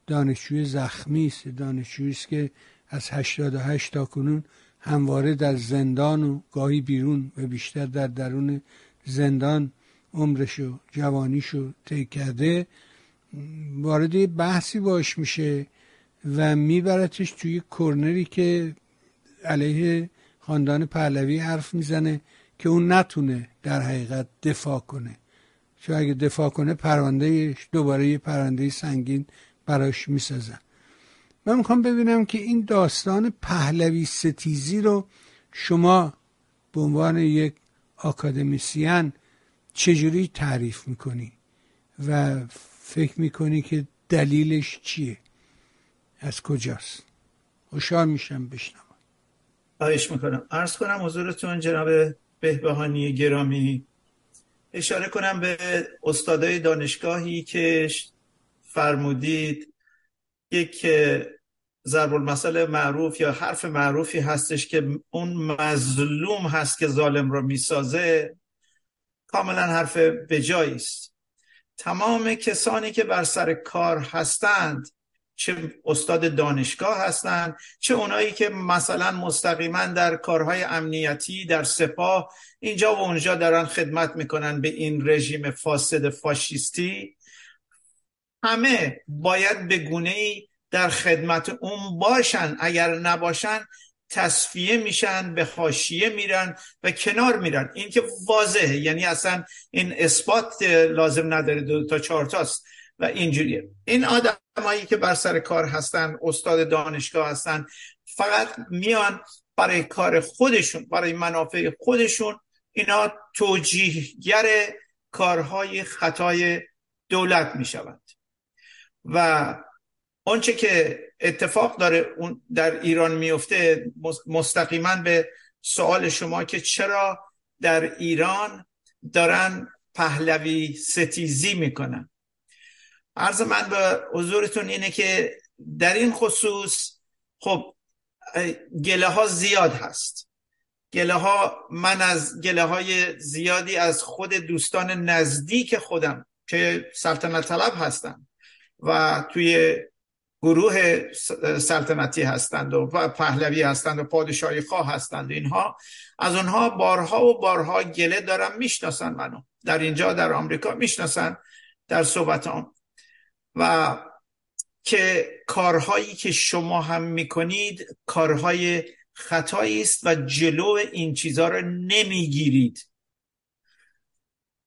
دانشجوی زخمی است دانشجویی است که از 88 تا کنون همواره در زندان و گاهی بیرون و بیشتر در درون زندان عمرشو جوانیشو طی کرده. وارد بحثی باش میشه و میبرتش توی کرنری که علیه خاندان پهلوی حرف می‌زنه که اون نتونه در حقیقت دفاع کنه. چون اگه دفاع کنه پرونده دوباره یه پرونده سنگین براش می‌سازن من می‌خوام ببینم که این داستان پهلوی ستیزی رو شما به عنوان یک آکادمیسیان چجوری تعریف می‌کنی و فکر می‌کنی که دلیلش چیه؟ از کجاست؟ خوشحال میشم بشنوم. خواهش می‌کنم. ارز کنم حضورتون جناب بهبهانی گرامی. اشاره کنم به استادای دانشگاهی که فرمودید یک ضرب المثل معروف یا حرف معروفی هستش که اون مظلوم هست که ظالم رو می‌سازه. کاملا حرف بجایی است. تمام کسانی که بر سر کار هستند چه استاد دانشگاه هستند چه اونایی که مثلا مستقیما در کارهای امنیتی در سپاه اینجا و اونجا دارن خدمت می‌کنن به این رژیم فاسد فاشیستی. همه باید به گونه ای در خدمت اون باشن. اگر نباشن تصفیه میشن به حاشیه میرن و کنار میرن. این که واضحه. یعنی اصلا این اثبات لازم نداره دو تا چهار تاست و اینجوریه. این آدمایی که بر سر کار هستن استاد دانشگاه هستن فقط میان برای کار خودشون برای منافع خودشون اینا توجیهگر کارهای خطای دولت می‌شوند. و آنچه که اتفاق داره در ایران میفته مستقیما به سوال شما که چرا در ایران دارن پهلوی ستیزی می‌کنن. عرض من به حضورتون اینه که در این خصوص خب گله ها زیاد هست. گله ها من از گله های زیادی از خود دوستان نزدیک خودم که سلطنت طلب هستن و توی گروه سلطنتی هستند و پهلوی هستند و پادشاهی خواه هستند. اینها از اونها بارها و بارها گله دارم می‌شناسن منو. در اینجا در آمریکا می‌شناسن در صحبت و که کارهایی که شما هم می‌کنید کارهای خطایی است و جلو این چیزها رو نمی‌گیرید.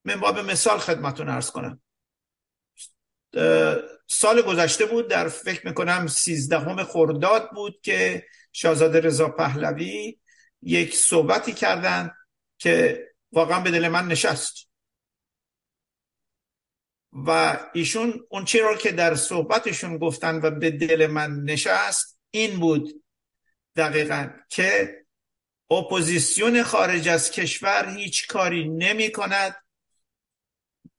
من با به مثال خدمتون ارز کنم. سال گذشته بود در فکر می‌کنم سیزدهم خرداد بود که شاهزاده رضا پهلوی یک صحبتی کردن که واقعا به دل من نشست. و ایشون اون چی رو که در صحبتشون گفتن و به دل من نشست این بود دقیقا که اپوزیسیون خارج از کشور هیچ کاری نمی کند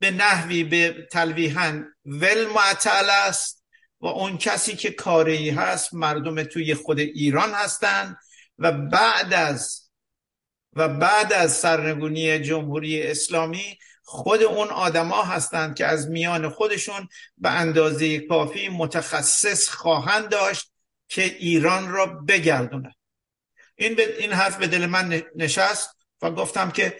به نحوی به تلویحا. ول معطل است و اون کسی که کاری هست مردم توی خود ایران هستند و بعد از و بعد از سرنگونی جمهوری اسلامی خود اون آدما هستند که از میان خودشون به اندازه کافی متخصص خواهند داشت که ایران را بگردونه این, این حرف به دل من نشست و گفتم که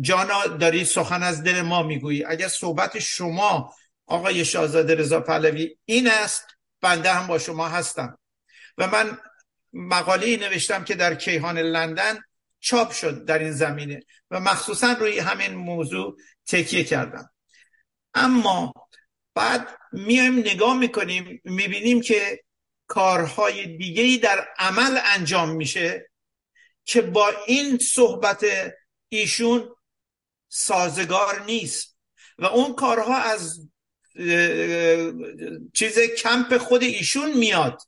جانا داری سخن از دل ما می‌گویی. اگر صحبت شما آقای شاهزاده رضا پهلوی این است بنده هم با شما هستم. و من مقاله نوشتم که در کیهان لندن چاپ شد در این زمینه و مخصوصا روی همین موضوع تکیه کردم. اما بعد میایم نگاه می‌کنیم می‌بینیم که کارهای دیگه در عمل انجام میشه که با این صحبت ایشون سازگار نیست. و اون کارها از چیز کمپ خود ایشون میاد.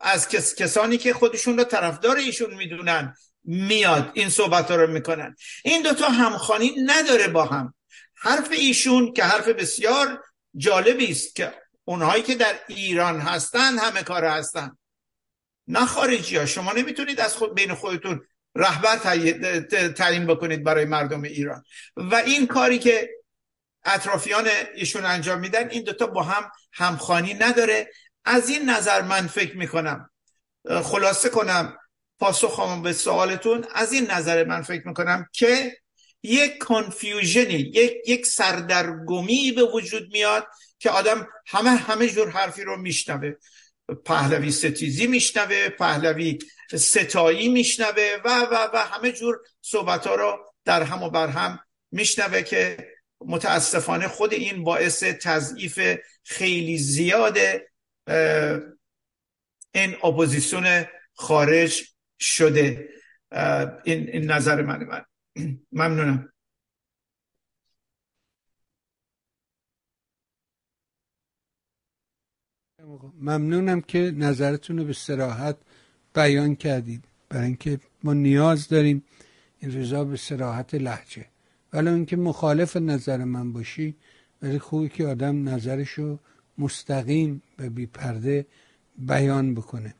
از کسانی که خودشون رو طرفدار ایشون می‌دونن میاد این صحبت رو می‌کنن. این دوتا همخانی نداره با هم. حرف ایشون که حرف بسیار جالبی است که اونهایی که در ایران هستن همه کار هستن. نه خارجی ها شما نمی‌تونید از خود بین خودتون رهبر تعیین بکنید برای مردم ایران. و این کاری که اطرافیان ایشون انجام میدن این دوتا با هم همخانی نداره. از این نظر من فکر می‌کنم خلاصه کنم پاسخم به سوالتون از این نظر من فکر می‌کنم که یک کنفیوژنی یک یک سردرگمی به وجود میاد که آدم همه همه جور حرفی رو میشنوه. پهلوی ستیزی میشنوه پهلوی ستایی میشنوه و و و همه جور صحبت ها رو در هم و بر هم میشنوه که متاسفانه خود این باعث تضعیف خیلی زیاد این اپوزیسیون خارج شده. این, این نظر من من. ممنونم. ممنونم که نظرتون رو به سراحت بیان کردید. برای اینکه ما نیاز داریم این رضا به سراحت لحجه. ولی اینکه مخالف نظر من باشی ولی خوبی که آدم نظرشو مستقیم و بی پرده بیان بکنه.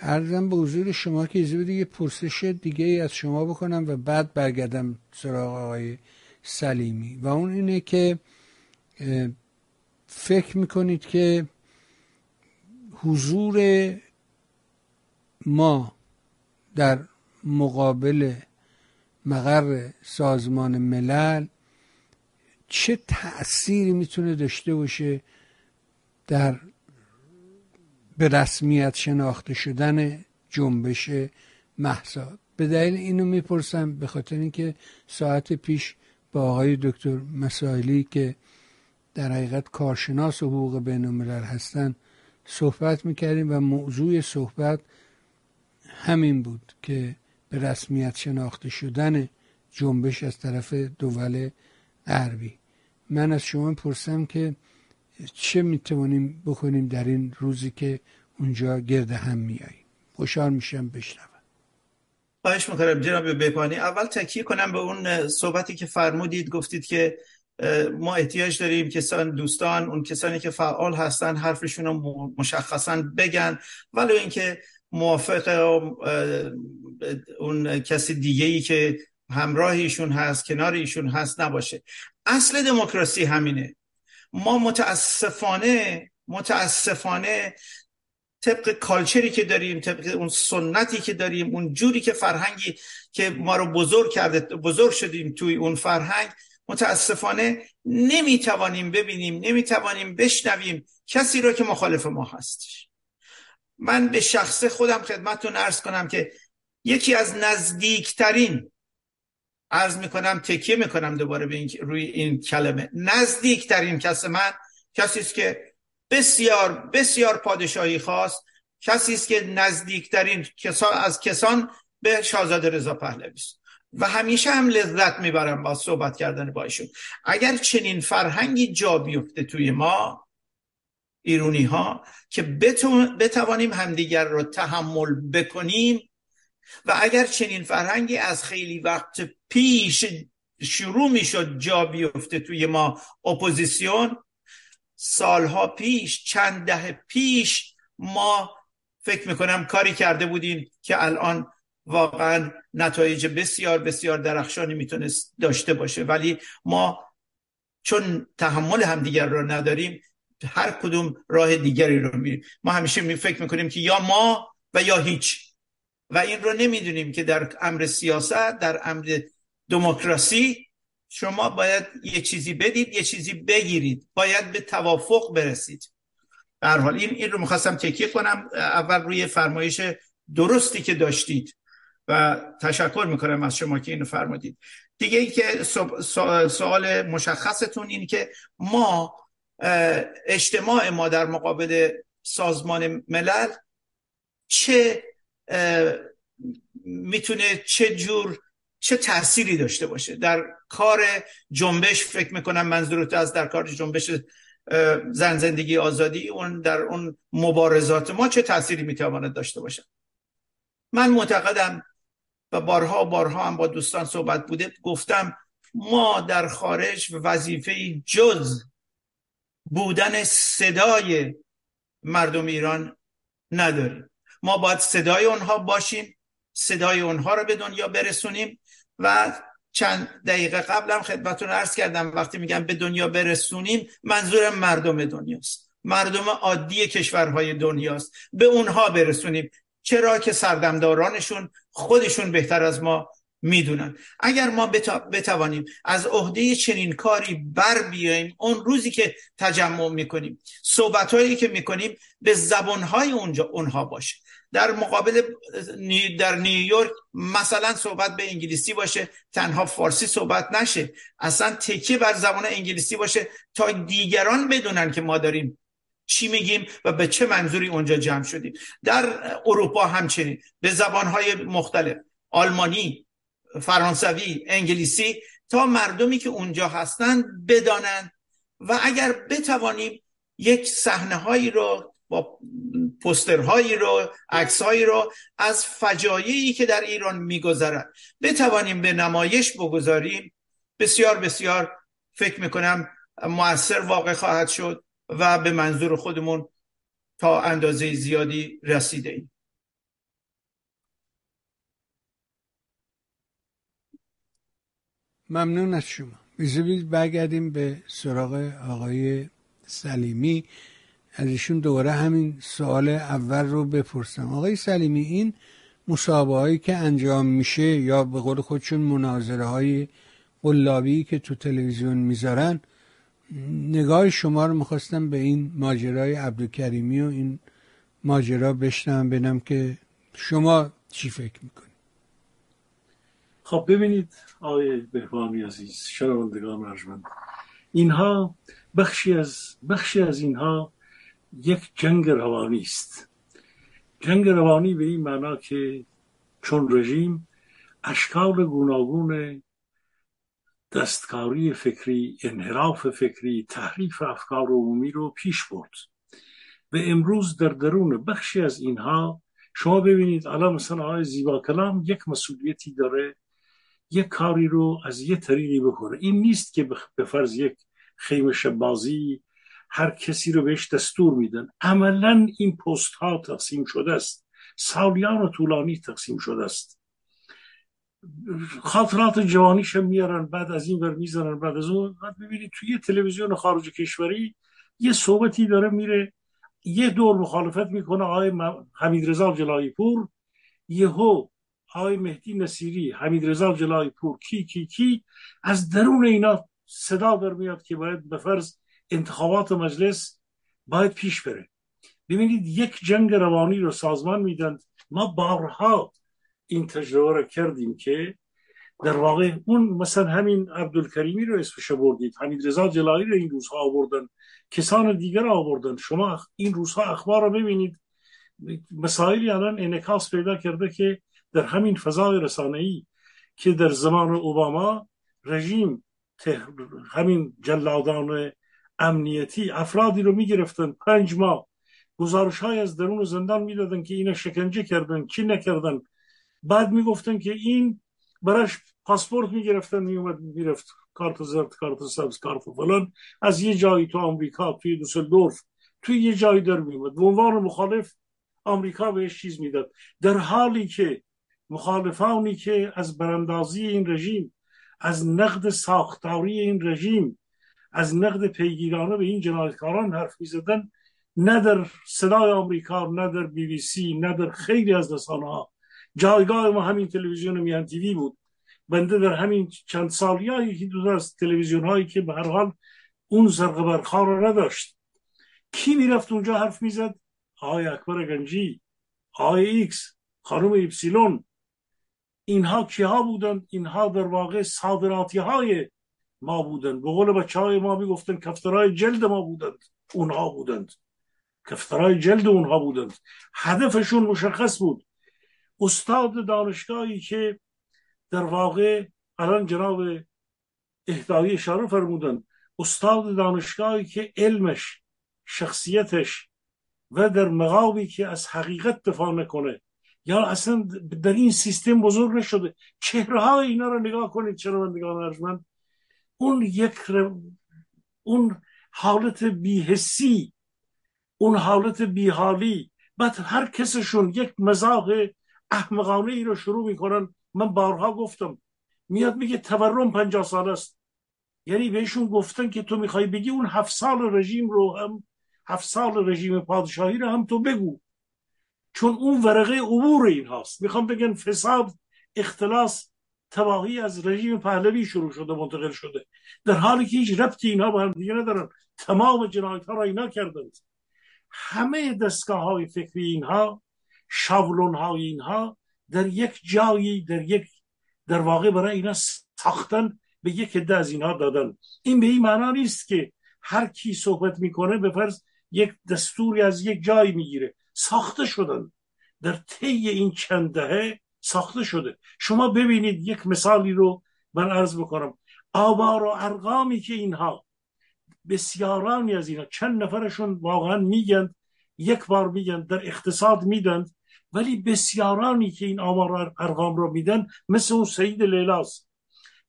ارزم به حضور شما که ایزه یه پرسش دیگه ای از شما بکنم و بعد برگردم سراغ آقای سلیمی. و اون اینه که فکر می‌کنید که حضور ما در مقابل مقر سازمان ملل چه تأثیری می‌تونه داشته باشه در به رسمیت شناخته شدن جنبش محسا به دلیل اینو می‌پرسم به خاطر اینکه ساعت پیش با آقای دکتر مسائلی که در حقیقت کارشناس حقوق بین هستن صحبت می‌کردیم و موضوع صحبت همین بود که به رسمیت شناخته شدن جنبش از طرف دول غربی. من از شما پرسم که چه می‌توانیم بکنیم در این روزی که اونجا گرد هم میاییم خوشحال میشم بشنوم. خواهش می‌کنم جناب بپانی اول تکیه کنم به اون صحبتی که فرمودید. گفتید که ما احتیاج داریم کسان دوستان اون کسانی که فعال هستن حرفشون رو مشخصا بگن. ولی اینکه موافق اون کسی دیگه ای که همراه ایشون هست کنار ایشون هست نباشه. اصل دموکراسی همینه. ما متاسفانه متاسفانه طبق کالچری که داریم طبق اون سنتی که داریم اون جوری که فرهنگی که ما رو بزرگ کرده بزرگ شدیم توی اون فرهنگ متاسفانه نمی‌توانیم ببینیم نمی‌توانیم بشنویم کسی رو که مخالف ما هستش. من به شخص خودم خدمتتون ارز کنم که یکی از نزدیکترین ارز می‌کنم تکیه می‌کنم دوباره به این روی این کلمه. نزدیکترین کس من کسی است که بسیار بسیار پادشاهی خواست کسی است که نزدیکترین کسان از کسان به شاهزاده رضا پهلوی است. و همیشه هم لذت می‌برم با صحبت کردن با ایشون. اگر چنین فرهنگی جا بیفته توی ما ایرونی ها که بتوانیم همدیگر رو تحمل بکنیم و اگر چنین فرهنگی از خیلی وقت پیش شروع می‌شد جا بیفته توی ما اپوزیسیون سالها پیش چند ده پیش ما فکر می‌کنم کاری کرده بودیم که الان واقعا نتایج بسیار بسیار درخشانی می‌تونست داشته باشه. ولی ما چون تحمل همدیگر رو نداریم هر کدوم راه دیگری رو میریم ما همیشه می فکر می‌کنیم که یا ما و یا هیچ. و این رو نمی‌دونیم که در امر سیاست در امر دموکراسی شما باید یه چیزی بدید یه چیزی بگیرید. باید به توافق برسید. در حال این این رو می‌خواستم تکیه کنم. اول روی فرمایش درستی که داشتید و تشکر می‌کنم از شما که اینو فرمودید. دیگه ای که سوال مشخصتون این که ما اجتماع ما در مقابل سازمان ملل چه می‌تونه چه جور چه تأثیری داشته باشه؟ در کار جنبش فکر می‌کنم منظورت از در کار جنبش زن زندگی آزادی اون در اون مبارزات ما چه تأثیری می‌تواند داشته باشه؟ من معتقدم و بارها بارها هم با دوستان صحبت بوده گفتم ما در خارج وظیفه جز بودن صدای مردم ایران نداریم. ما باید صدای اونها باشیم صدای اونها رو به دنیا برسونیم و چند دقیقه قبلم خدمتون عرض کردم وقتی میگم به دنیا برسونیم منظورم مردم دنیاست. مردم عادی کشورهای دنیاست. به اونها برسونیم. چرا که سردمدارانشون خودشون بهتر از ما می‌دونن. اگر ما بتوانیم از عهده چنین کاری بر بیاییم اون روزی که تجمع می‌کنیم صحبت هایی که می‌کنیم به زبانهای اونجا اونها باشه. در مقابل در نیویورک مثلا صحبت به انگلیسی باشه تنها فارسی صحبت نشه. اصلا تکیه بر زبان انگلیسی باشه تا دیگران بدونن که ما داریم چی میگیم و به چه منظوری اونجا جمع شدیم. در اروپا همچنین به زبانهای مختلف آلمانی فرانسوی انگلیسی تا مردمی که اونجا هستن بدانند و اگر بتوانیم یک صحنه هایی رو با پسترهایی رو عکسهایی رو از فجایعی که در ایران میگذرد بتوانیم به نمایش بگذاریم بسیار بسیار فکر می‌کنم موثر واقع خواهد شد و به منظور خودمون تا اندازه زیادی رسیده ایم. ممنون از شما. بذارید برگردیم به سراغ آقای سلیمی. از ایشون دوباره همین سوال اول رو بپرسم. آقای سلیمی این مصابه هایی که انجام میشه یا به قول خودشون مناظره های قلابی که تو تلویزیون می‌ذارن نگاه شما رو می‌خواستم به این ماجرای عبدالکریمی و این ماجرا بشنم بینم که شما چی فکر می‌کنید. خب ببینید آقای بهبانی عزیز شنوندگان ارجمند. اینها بخشی از بخشی از اینها یک جنگ روانی است. جنگ روانی به این معنا که چون رژیم اشکال گوناگون دستکاری فکری انحراف فکری تحریف افکار عمومی رو پیش برد. و امروز در درون بخشی از اینها شما ببینید الان مثلا آقای زیبا کلام یک مسئولیتی داره یک کاری رو از یه طریقی بکنه. این نیست که به فرض یک خیمه بازی هر کسی رو بهش دستور میدن. عملا این پست ها تقسیم شده است. سالیان و طولانی تقسیم شده است. خاطرات جوانیش میارن بعد از این ور می‌زنن بعد از اون. بعد ببینید توی تلویزیون خارج کشوری یه صحبتی داره میره یه دور مخالفت می‌کنه. آقای حمید رضا جلایی پور یهو آقای مهدی نصیری حمید رضا جلایی پور کی کی کی از درون اینا صدا میاد که باید به فرض انتخابات مجلس باید پیش بره. ببینید یک جنگ روانی رو سازمان میدن ما بارها این تجربه رو کردیم که در واقع اون مثلا همین عبدالکریمی رو اسمش بردید حمید رضا جلایی رو این روزها آوردن کسان دیگر آوردن. شما این روزها اخبار رو ببینید. مسائلی الان انعکاس پیدا کرده که در همین فضای رسانه‌ای که در زمان اوباما رژیم همین جلادان امنیتی افرادی رو می‌گرفتن. پنج ماه گزارش های از درون زندان می‌دادن که اینا شکنجه کردن چی نکردن. بعد می‌گفتن که این براش پاسپورت می‌گرفتن میومد می‌رفت کارت زرد کارت سبز کارت فلان. از یه جایی تو آمریکا توی دوسلدورف توی یه جایی در میومد به عنوان مخالف آمریکا بهش چیز می‌داد. در حالی که مخالفانی که از براندازی این رژیم از نقد ساختاری این رژیم از نقد پیگیرانه به این جنایتکاران حرف می‌زدن نه در صدای آمریکا نه در بی بی سی نه در خیلی از رسانه ها جایگاه ما همین تلویزیون میهن TV بود. بنده در همین چند سالیایی که دو از تلویزیون هایی که به هر حال اون زرق و برق‌ها رو نداشت. کی می‌رفت اونجا حرف می‌زد؟ آقای اکبر گنجی آقای ایکس خانم ایپسیلون. اینها کیها بودند اینها در واقع صادراتی های ما بودند به قول بچه های ما می‌گفتن کفترهای جلد ما بودند. اونها بودند. کفترهای جلد اونها بودند. هدفشون مشخص بود. استاد دانشگاهی که در واقع الان جناب اهدایی اشاره فرمودن استاد دانشگاهی که علمش شخصیتش و در مقابی که از حقیقت دفاع نکنه یا اصلا در این سیستم بزرگ نشده. چهره های اینا رو نگاه کنید چرا من نگاه اون یک اون حالت بیهسی اون حالت بیحالی بعد هر کسشون یک مزاق احمقانه ای رو شروع می‌کنن. من بارها گفتم میاد میگه تورم پنجاه سال است. یعنی بهشون گفتن که تو می‌خوای بگی اون هفت سال رژیم رو هم هفت سال رژیم پادشاهی رو هم تو بگو. چون اون ورقه عبور این هاست. می‌خوام بگن فساد اختلاس تباهی از رژیم پهلوی شروع شده منتقل شده. در حالی که هیچ ربطی اینها با هم دیگه ندارن. تمام جنایت ها را اینا کردند همه دستگاه های فکری اینها شابلون های اینها در یک جایی در یک در واقع برای اینا ساختن به یک عده از اینها دادن. این به این معنا نیست که هر کی صحبت می‌کنه به فرض یک دستوری از یک جایی می‌گیره. ساخته شدن در طی این چند دهه ساخته شده. شما ببینید یک مثالی رو من عرض بکنم. آوار و ارقامی که اینها بسیارانی از اینا چند نفرشون واقعا میگن یک بار میگن در اقتصاد میدن ولی بسیارانی که این آمار ارقام رو میدن مثل اون سعید لیلاست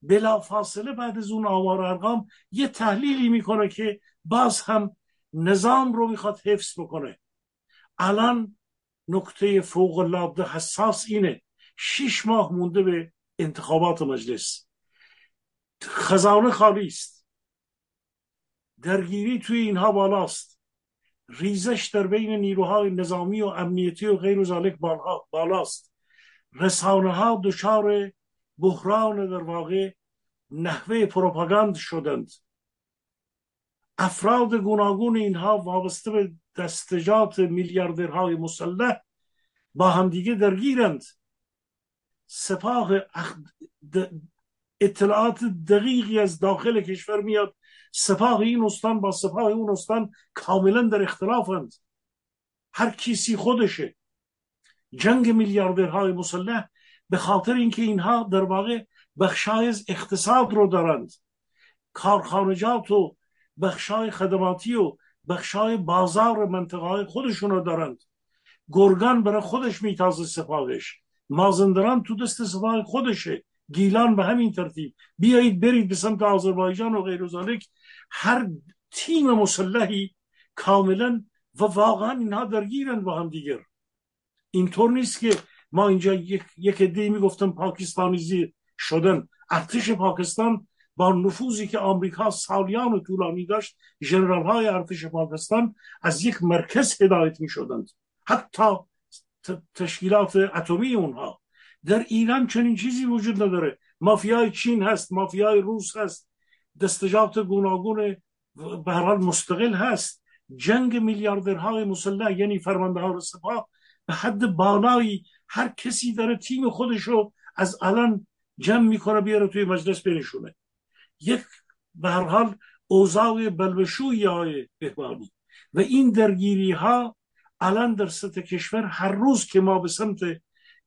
بلا فاصله بعد از اون آمار ارقام یه تحلیلی می‌کنه که باز هم نظام رو می‌خواد حفظ بکنه. الان نکته فوق العاده حساس اینه شش ماه مونده به انتخابات مجلس خزانه خالی است درگیری توی اینها بالاست ریزش در بین نیروهای نظامی و امنیتی و غیر ذالک بالاست رسانه ها دچار بحران در واقع نحوه پروپاگاند شدند افراد گوناگون اینها وابسته به دستجات میلیاردرهای مسلح با همدیگه درگیرند. سپاه اطلاعات دقیقی از داخل کشور میاد. سپاه این استان با سپاه اون استان کاملا در اختلافند. هر کسی خودشه. جنگ میلیاردرهای مسلح به خاطر اینکه اینها در واقع بخشای از اقتصاد رو دارند. کارخانجات و بخشای خدماتی و بخشای بازار منطقه خودشون رو دارند گرگان برای خودش میتازه سپاهش مازندران تو دست سپاه خودشه. گیلان به همین ترتیب. بیایید برید به سمت آذربایجان و غیر هر تیم مسلحی کاملا و واقعا اینها درگیرن با هم دیگر. اینطور نیست که ما اینجا یک, یک عده می‌گفتم پاکستانی شدن. ارتش پاکستان با نفوذی که آمریکا سالیان و طولانی داشت جنرال های ارتش پاکستان از یک مرکز هدایت می شدند حتی تشکیلات اتمی اونها. در ایران چنین چیزی وجود نداره. مافیای چین هست مافیای روس هست. دستجات گوناگون به هر مستقل هست. جنگ میلیاردرهای مسلح یعنی فرمانده ها سپاه به حد بالایی هر کسی داره تیم خودشو از الان جمع می‌کنه بیاره توی مجلس بنشونه. یک به هر حال اوضاع بلبشوی های بهبانی و این درگیری ها الان در سطح کشور هر روز که ما به سمت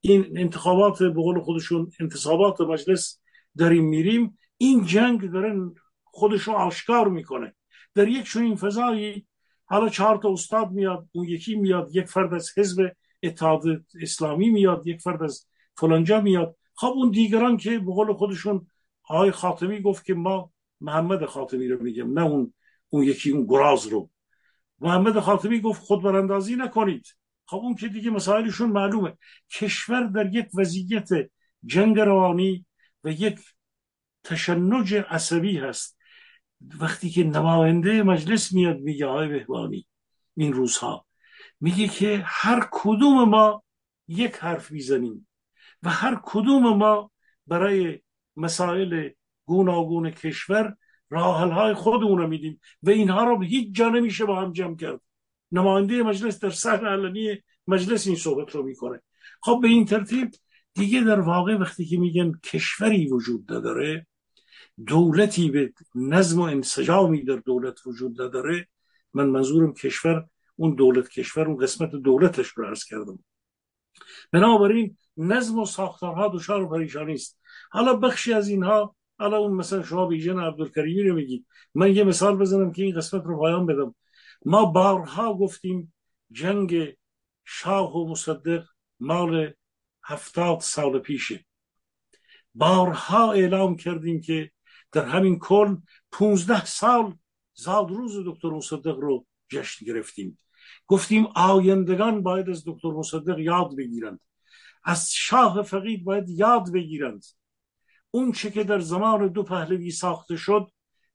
این انتخابات به قول خودشون انتصابات مجلس داریم میریم این جنگ داره خودشو آشکار می‌کنه. در یک چنین فضایی حالا چهار تا استاد میاد اون یکی میاد یک فرد از حزب اتحاد اسلامی میاد یک فرد از فلانجا میاد. خب اون دیگران که به قول خودشون آقای خاتمی گفت که ما محمد خاتمی رو میگم نه اون اون یکی اون گراز رو. محمد خاتمی گفت خود براندازی نکنید. خب اون که دیگه مسائلشون معلومه. کشور در یک وضعیت جنگ روانی و یک تشنج عصبی هست. وقتی که نماینده مجلس میاد میگه های بهبانی این روزها میگه که هر کدوم ما یک حرف می‌زنیم و هر کدوم ما برای مسائل گوناگون کشور راحل های خودمون رو میدیم. و اینها رو هیچ جا نمیشه با هم جمع کرد. نماینده مجلس در صحن علنی مجلس این صحبت رو می‌کنه. خب به این ترتیب دیگه در واقع وقتی که میگن کشوری وجود نداره دولتی به نظم و انسجامی در دولت وجود نداره من منظورم کشور اون دولت کشور اون قسمت دولتش رو عرض کردم. بنابراین نظم و ساختارها دچار پریشانی است. حالا بخشی از اینها حالا اون مثلا شما بیژن عبدالکریمی رو میگید. من یه مثال بزنم که این قسمت رو پایان بدم. ما بارها گفتیم جنگ شاه و مصدق مال هفتاد سال پیشه. بارها اعلام کردیم که در همین کل پونزده سال زاد روز دکتر مصدق رو جشن گرفتیم. گفتیم آیندگان باید از دکتر مصدق یاد بگیرند. از شاه فقید باید یاد بگیرند. اون چه که در زمان دو پهلوی ساخته شد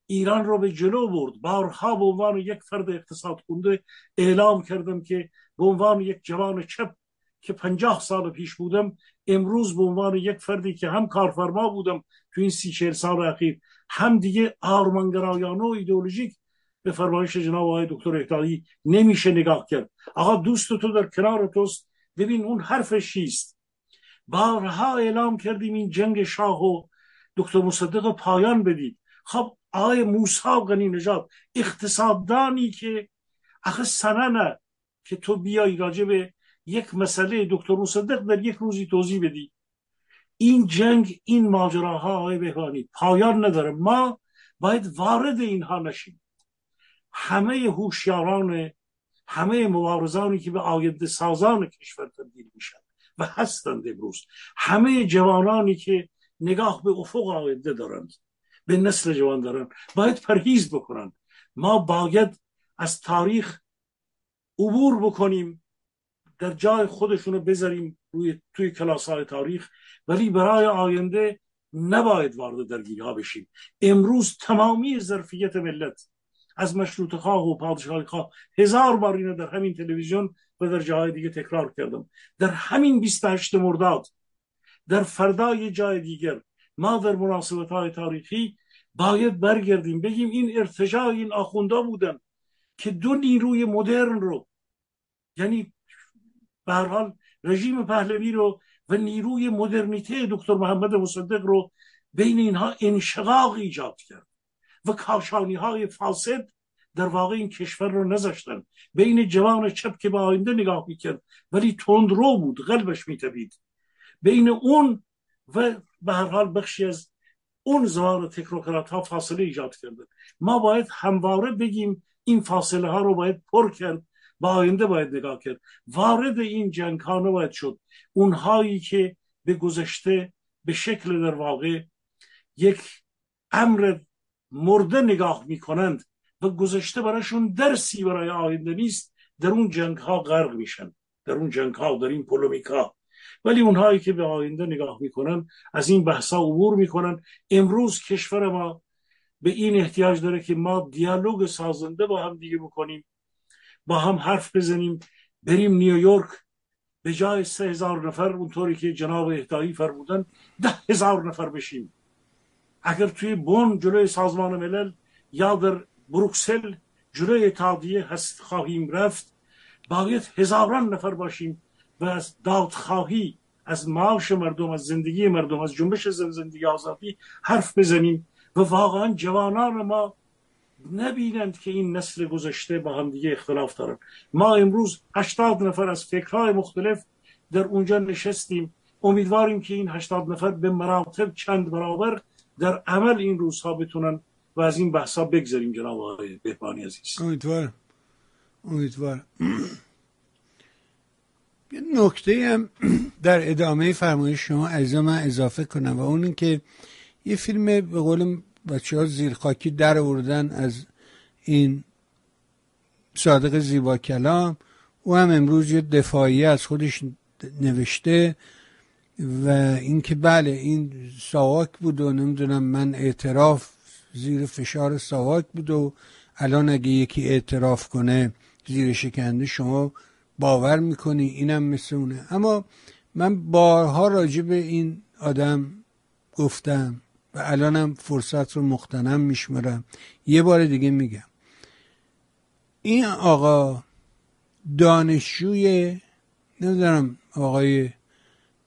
ایران رو به جلو برد. بارها به عنوان یک فرد اقتصاد خونده اعلام کردم که به عنوان یک جوان چپ که پنجاه سال پیش بودم امروز به عنوان یک فردی که هم کارفرما بودم تو این سی چهل سال اخیر هم دیگه آرمانگرایانه و ایدئولوژیک به فرمایش جناب آقای دکتر اهدایی نمیشه نگاه کرد. آقا دوست تو در کنار توست ببین اون حرفش چیست؟ بارها اعلام کردیم این جنگ شاه و دکتر مصدق پایان بدید. خب آقای موسا غنی نژاد اقتصاددانی که آخه سننه که تو بیای راجع به یک مسئله دکتر مصدق در یک روزی توضیح بدی. این جنگ این ماجراها آقای بهبانی پایان نداره. ما باید وارد اینها نشیم. همه هوشیاران همه مبارزانی که به آینده سازان کشور تبدیل میشن. و هستند امروز. همه جوانانی که نگاه به افق آینده دارند به نسل جوان دارن باید پرهیز بکنن ما باید از تاریخ عبور بکنیم در جای خودشونو بذاریم روی توی کلاس های تاریخ. ولی برای آینده نباید وارد درگیری ها بشیم. امروز تمامی ظرفیت ملت از مشروط خواه و پادشاهی خواه. هزار بار اینو در همین تلویزیون و در جاهای دیگه تکرار کردم. در همین 28 مرداد در فردای جای دیگر ما در مناسبت های تاریخی باید برگردیم. بگیم این ارتجاع این آخوندا بودن که دو نیروی مدرن رو یعنی به حال رژیم پهلوی رو و نیروی مدرنیته دکتر محمد مصدق رو بین اینها انشقاق ایجاد کرد. و کاشانی های فاسد در واقع این کشور رو نذاشتن. بین جوان چپ که به آینده نگاه می‌کرد ولی رو بود قلبش میتبید بین اون و به هر حال بخشی از اون زمان تکنوکرات ها فاصله ایجاد کرده. ما باید همواره بگیم این فاصله ها رو باید پر کرد با آینده باید نگاه کرد. وارد این جنگ ها نباید شد. اونهایی که به گذشته به شکل در واقع یک امر مرده نگاه می‌کنند و گذشته براشون درسی برای آینده نیست در اون جنگ ها غرق میشن. در اون جنگ ها در این پولومیکا. ولی اونهایی که به آینده نگاه می‌کنن از این بحثا عبور می‌کنن. امروز کشور ما به این احتیاج داره که ما دیالوگ سازنده با هم دیگه بکنیم با هم حرف بزنیم. بریم نیویورک به جای سه هزار نفر اونطوری که جناب اهدایی فرمودن ده هزار نفر بشیم. اگر توی بون جلوی سازمان ملل یا در بروکسل جلوی اتحادیه هست خواهیم رفت باید هزاران نفر باشیم و از دادخواهی از معاش مردم از زندگی مردم از جنبش زندگی آزادی حرف بزنیم و واقعا جوانان ما نبینند که این نسل گذشته با هم دیگه اختلاف دارن. ما امروز هشتاد نفر از فکرهای مختلف در اونجا نشستیم. امیدواریم که این هشتاد نفر به مراتب چند برابر در عمل این روزها بتونن و از این بحثا بگذاریم جناب آقای بهبانی عزیز. امیدوارم. امیدوارم. یه نکته هم در ادامه فرمایش شما از من اضافه کنم و اون که یه فیلم به قول بچه ها زیرخاکی در آوردن از این صادق زیبا کلام او هم امروز یه دفاعی از خودش نوشته. و اینکه بله این ساواک بود و نمی‌دونم من اعتراف زیر فشار ساواک بود و الان اگه یکی اعتراف کنه زیر شکنده شما باور می‌کنی اینم مثل اونه. اما من بارها راجع به این آدم گفتم و الانم فرصت رو مختنم میشمرم یه بار دیگه میگم. این آقا دانشجوی نمی‌دونم آقای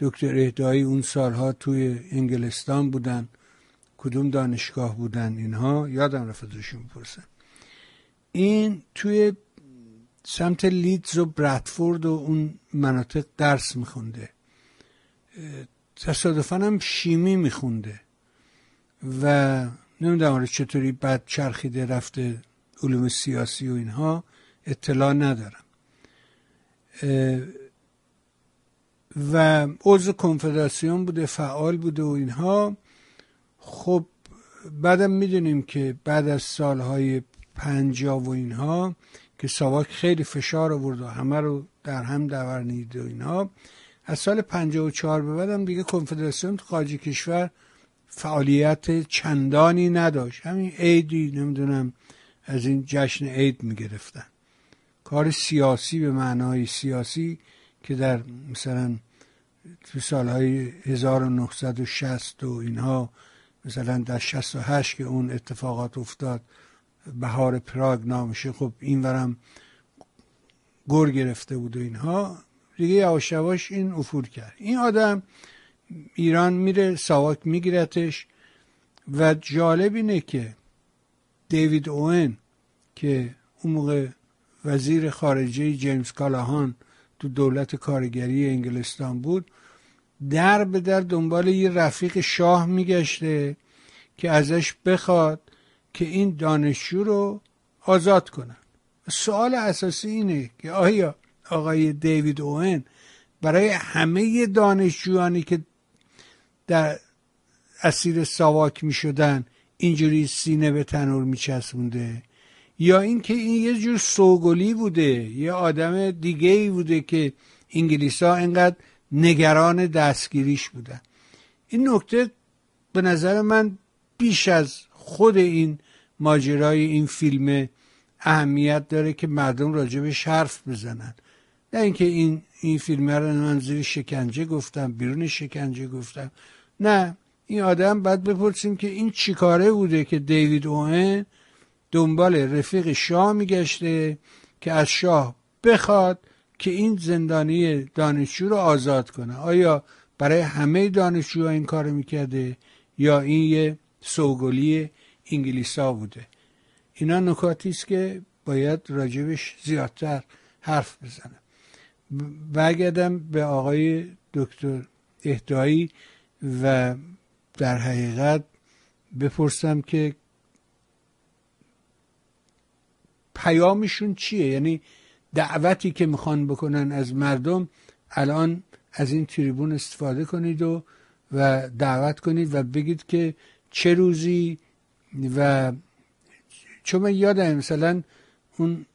دکتر اهدایی اون سالها توی انگلستان بودن کدوم دانشگاه بودن اینها؟ یادم رفت ازشون بپرسم این توی سمت لیدز و برادفورد و اون مناطق درس میخونده. تصادفا هم شیمی میخونده. و نمی‌دونم چطوری بعد چرخیده رفته علوم سیاسی و اینها اطلاع ندارم. و عضو کنفدراسیون بوده فعال بوده و اینها. خب بعدم می‌دونیم که بعد از سالهای پنجاه و اینها که ساواک خیلی فشار آورد و همه رو در هم دورنید و اینها از سال 54 به بعدم دیگه کنفدراسیون خارج کشور فعالیت چندانی نداشت. همین عیدی نمی‌دونم از این جشن عید می‌گرفتن. کار سیاسی به معنای سیاسی که در مثلا تو سالهای 1960 و اینها مثلا در 68 که اون اتفاقات افتاد بهار پراگ نامشه خب این ورم گر گرفته بود و اینها دیگه یواش این افور کرد. این آدم ایران میره ساواک میگیرتش و جالب اینه که دیوید اوین که اون موقع وزیر خارجه جیمز کالاهان تو دولت کارگری انگلستان بود در به در دنبال یه رفیق شاه میگشته که ازش بخواد که این دانشجو رو آزاد کنن. سوال اساسی اینه که آیا آقای دیوید اوین برای همه دانشجویانی که در اسیر ساواک می شدن اینجوری سینه به تنور می یا اینکه این یه جور سوگلی بوده یه آدم دیگه ای بوده که انگلیس اینقدر نگران دستگیریش بودن. این نکته به نظر من بیش از خود این ماجرای این فیلم اهمیت داره که مردم راجبش حرف بزنن. نه اینکه این این فیلم رو من زیر شکنجه گفتم بیرون شکنجه گفتم. نه این آدم باید بپرسیم که این چیکاره بوده که دیوید اوهن دنبال رفیق شاه میگشته که از شاه بخواد که این زندانی دانشجو رو آزاد کنه. آیا برای همه دانشجوها این کار می‌کرده یا این یه سوگلی انگلیسا بوده؟ اینا نکاتی است که باید راجبش زیادتر حرف بزنم. برگردم به آقای دکتر اهدایی و در حقیقت بپرسم که پیامشون چیه؟ یعنی دعوتی که می‌خوان بکنن از مردم الان از این تریبون استفاده کنید و و دعوت کنید و بگید که چه روزی و چون من یادم مثلا اون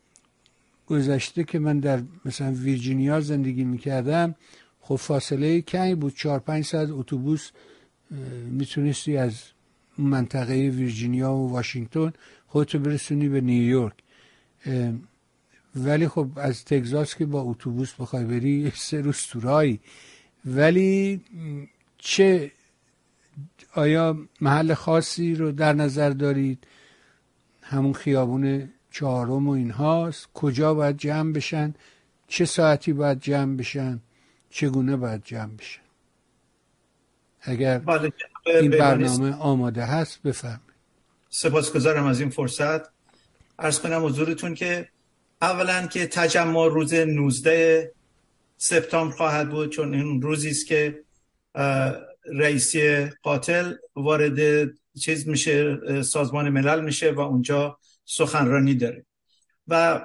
گذشته که من در مثلا ویرجینیا زندگی می‌کردم خب فاصله کمی بود چهار پنج ساعت اتوبوس می‌تونستی از منطقه ویرجینیا و واشنگتن خودتو برسونی به نیویورک. ولی خب از تگزاس که با اتوبوس بخوای بری سه روز تورایی ولی چه آیا محل خاصی رو در نظر دارید؟ همون خیابون چهارم و اینهاست. کجا باید جمع بشن؟ چه ساعتی باید جمع بشن؟ چگونه باید جمع بشن؟ اگر بله، این برنامه آماده هست بفرمایید. سپاسگزارم از این فرصت. ارز کنم حضورتون که اولا که تجمع روز 19 سپتامبر خواهد بود چون این روزی است که رئیسی قاتل وارد چیز میشه سازمان ملل میشه و اونجا سخنرانی داره. و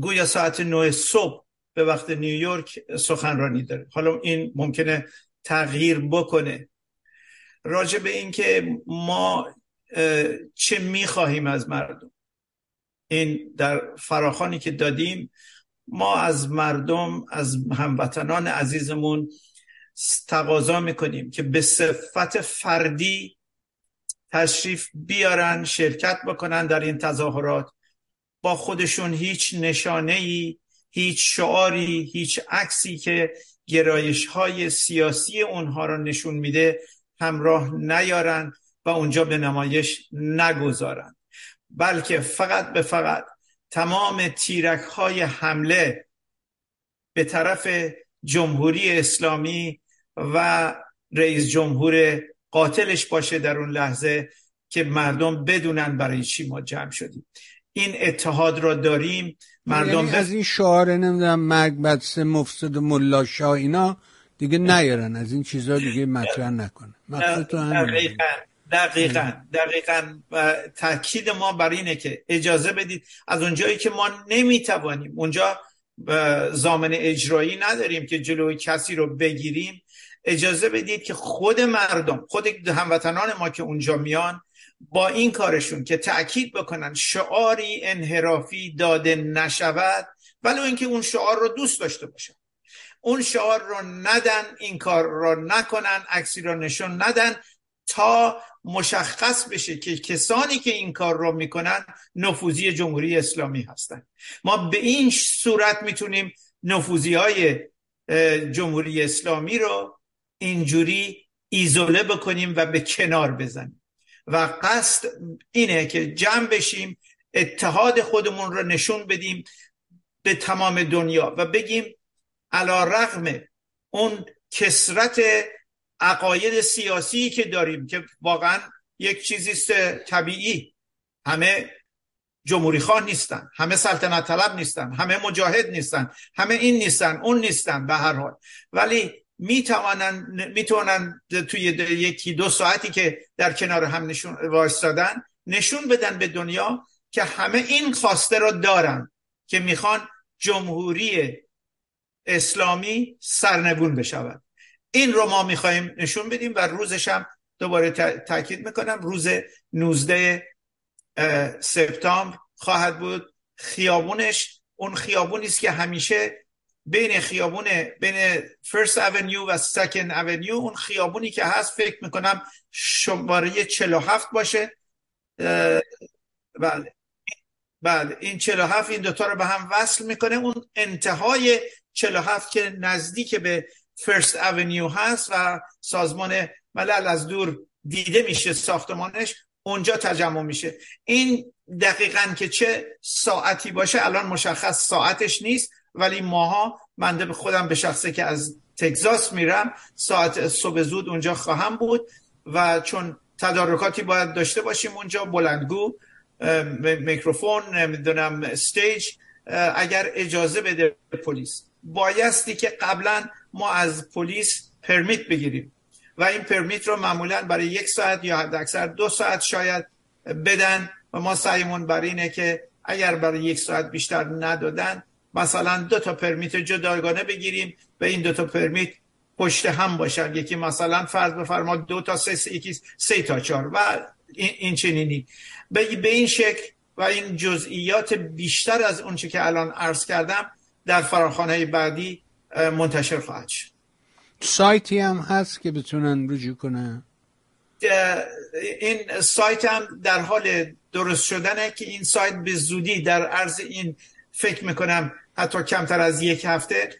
گویا ساعت 9 صبح به وقت نیویورک سخنرانی داره. حالا این ممکنه تغییر بکنه. راجع به اینکه ما چه می‌خواهیم از مردم؟ این در فراخانی که دادیم ما از مردم از هموطنان عزیزمون تقاضا می‌کنیم که به صفت فردی تشریف بیارن شرکت بکنن در این تظاهرات. با خودشون هیچ نشانه ای هیچ شعاری هیچ عکسی که گرایش های سیاسی اونها را نشون میده همراه نیارن و اونجا به نمایش نگذارن. بلکه فقط به فقط تمام تیرک های حمله به طرف جمهوری اسلامی و رئیس جمهور قاتلش باشه در اون لحظه که مردم بدونن برای چی ما جمع شدیم. این اتحاد را داریم. مردم یعنی از این شعار نمی‌دونم مرگ بدس مفسد و ملا اینا دیگه نیارن. از این چیزها دیگه مطرح نکنه دقیقا. دقیقا دقیقا. و تاکید ما بر اینه که اجازه بدید از اونجایی که ما نمی‌توانیم اونجا زامن اجرایی نداریم که جلوی کسی رو بگیریم اجازه بدید که خود مردم خود هموطنان ما که اونجا میان با این کارشون که تأکید بکنن شعاری انحرافی داده نشود ولی اینکه اون شعار رو دوست داشته باشن. اون شعار رو ندن این کار رو نکنن عکسی رو نشون ندن تا مشخص بشه که کسانی که این کار رو می‌کنن نفوذی جمهوری اسلامی هستن. ما به این صورت می‌تونیم نفوذی های جمهوری اسلامی رو اینجوری ایزوله بکنیم و به کنار بزنیم. و قصد اینه که جمع بشیم اتحاد خودمون رو نشون بدیم به تمام دنیا و بگیم علا رغم اون کسرت عقاید سیاسی که داریم که واقعا یک چیزیست طبیعی. همه جمهوری خواه نیستن همه سلطنت طلب نیستن همه مجاهد نیستن همه این نیستن اون نیستن به هر حال. ولی می‌توانن می‌تونن توی یکی دو ساعتی که در کنار هم نشون وایستادن نشون بدن به دنیا که همه این خواسته رو دارن که می‌خوان جمهوری اسلامی سرنگون بشود. این رو ما می‌خوایم نشون بدیم و روزش هم دوباره تاکید می‌کنم. روز 19 سپتامبر خواهد بود. خیابونش اون خیابونی است که همیشه بین خیابون بین First Avenue و Second Avenue اون خیابونی که هست فکر می‌کنم شماره 47 باشه. بله. بله این 47 این دوتا رو به هم وصل می‌کنه. اون انتهای 47 که نزدیک به First Avenue هست و سازمان ملل از دور دیده میشه ساختمانش اونجا تجمع میشه. این دقیقا که چه ساعتی باشه الان مشخص ساعتش نیست ولی ماها بنده به خودم به شخصه که از تگزاس میرم ساعت صبح زود اونجا خواهم بود و چون تدارکاتی باید داشته باشیم اونجا بلندگو میکروفون نمی‌دونم stage اگر اجازه بده پلیس. بایستی که قبلا ما از پلیس permit بگیریم و این پرمیت رو معمولا برای یک ساعت یا حد اکثر دو ساعت شاید بدن و ما سعیمون برای اینه که اگر برای یک ساعت بیشتر ندادن مثلا دو تا پرمیت جداگانه بگیریم. و این دو تا پرمیت پشت هم باشن. یکی مثلا فرض بفرما دو تا سه, سه یکی سه تا چهار و این چنینی. به این شکل و این جزئیات بیشتر از اونچه که الان عرض کردم در فراخانه بعدی منتشر خواهد شد. سایتی هم هست که بتونن رجوع کنن این سایت هم در حال درست شدنه که این سایت به زودی در عرض این فکر می‌کنم حتی کمتر از یک هفته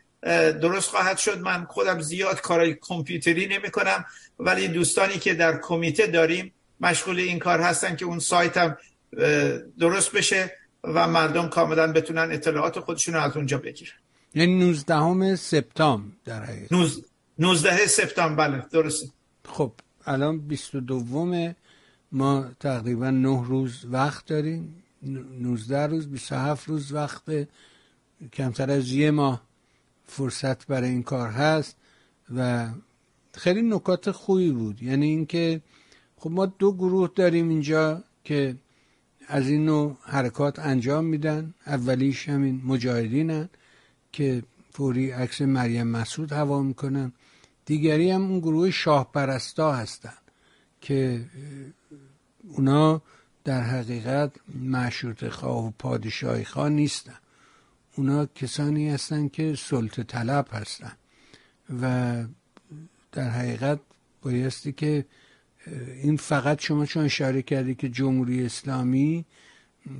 درست خواهد شد. من خودم زیاد کارای کامپیوتری نمی کنم ولی دوستانی که در کمیته داریم مشغول این کار هستن که اون سایت هم درست بشه و مردم کاملا بتونن اطلاعات خودشون رو از اونجا بگیرن. یعنی 19 سپتامبر در حقیقت. 19 سپتامبر بله درسته. خب الان 22 ما تقریبا 9 روز وقت داریم. 19 روز 27 روز وقت. کمتر از یه ماه فرصت برای این کار هست و خیلی نکات خوبی بود. یعنی اینکه خب ما دو گروه داریم اینجا که از این نوع حرکات انجام میدن. اولیش همین مجاهدینن. که فوری عکس مریم مسعود هوا می‌کنن دیگری هم اون گروه شاه پرستا هستن که اونا در حقیقت معشورت خواه و پادشاهی خواه نیستن. اونا کسانی هستن که سلطه طلب هستن و در حقیقت بایستی که این فقط شما چون اشاره کردی که جمهوری اسلامی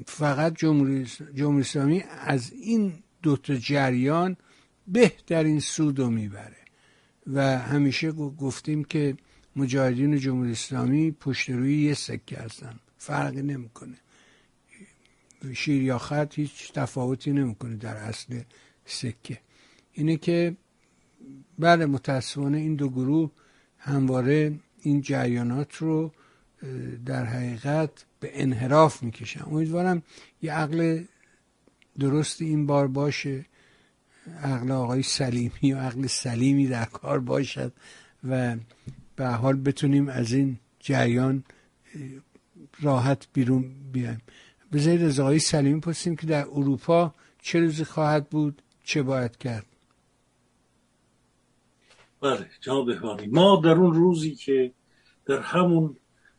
فقط جمهوری, جمهوری اسلامی از این دوتا جریان بهترین سود رو می‌بره. و همیشه گفتیم که مجاهدین جمهوری اسلامی پشت روی یه سکه هستن. فرقی نمی‌کنه. شیر یا خط هیچ تفاوتی نمی‌کنه در اصل سکه. اینه که بله متاسفانه این دو گروه همواره این جریانات رو در حقیقت به انحراف می‌کشن. امیدوارم یه عقل درست این بار باشه. عقل آقای سلیمی و عقل سلیمی در کار باشد و به حال بتونیم از این جریان راحت بیرون بیایم. بذارید از آقای سلیمی پرسیم که در اروپا چه روزی خواهد بود چه باید کرد؟ بله جناب ما در اون روزی که در همون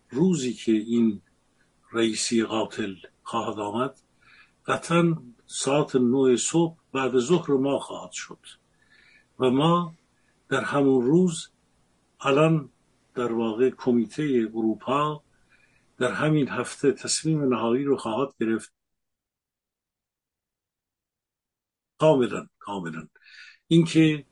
روزی که این رئیسی قاتل خواهد آمد قطعا ساعت نوع صبح بعد ظهر ما خواهد شد. و ما در همون روز الان در واقع کمیته اروپا در همین هفته تصمیم نهایی رو خواهد گرفت. کاملا کاملا. اینکه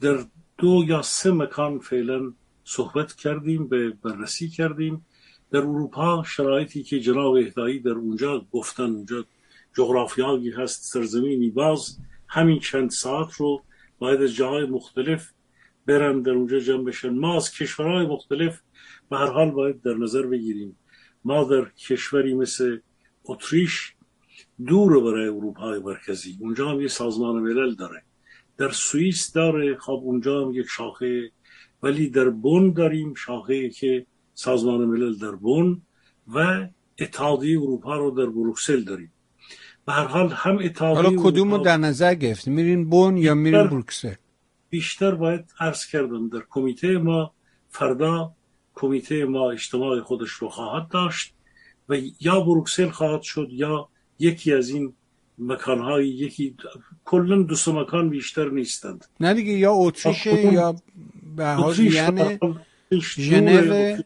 در دو یا سه مکان فعلا صحبت کردیم به بررسی کردیم. در اروپا شرایطی که جناب اهدایی در اونجا گفتن اونجا جغرافیایی هست سرزمینی باز همین چند ساعت رو باید از جاهای مختلف برن در اونجا جمع بشن. ما از کشورهای مختلف به هر حال باید در نظر بگیریم. ما در کشوری مثل اتریش دور برای اروپای مرکزی. اونجا هم یه سازمان ملل داره. در سوئیس داره. خب اونجا هم یک شاخه. ولی در بن داریم شاخه که سازمان ملل در بن و اتحادیه اروپا رو در بروکسل داریم. به هر حال هم اتحادیه حالا کدوم رو در نظر گرفت میرین بن یا میرین بروکسل؟ بیشتر باید عرض کردم در کمیته ما فردا کمیته ما اجتماع خودش رو خواهد داشت و یا بروکسل خواهد شد یا یکی از این مکانهای یکی کلا دو سه مکان بیشتر نیستند. نه دیگه یا اتریشه یا به حال یعنی ژنو.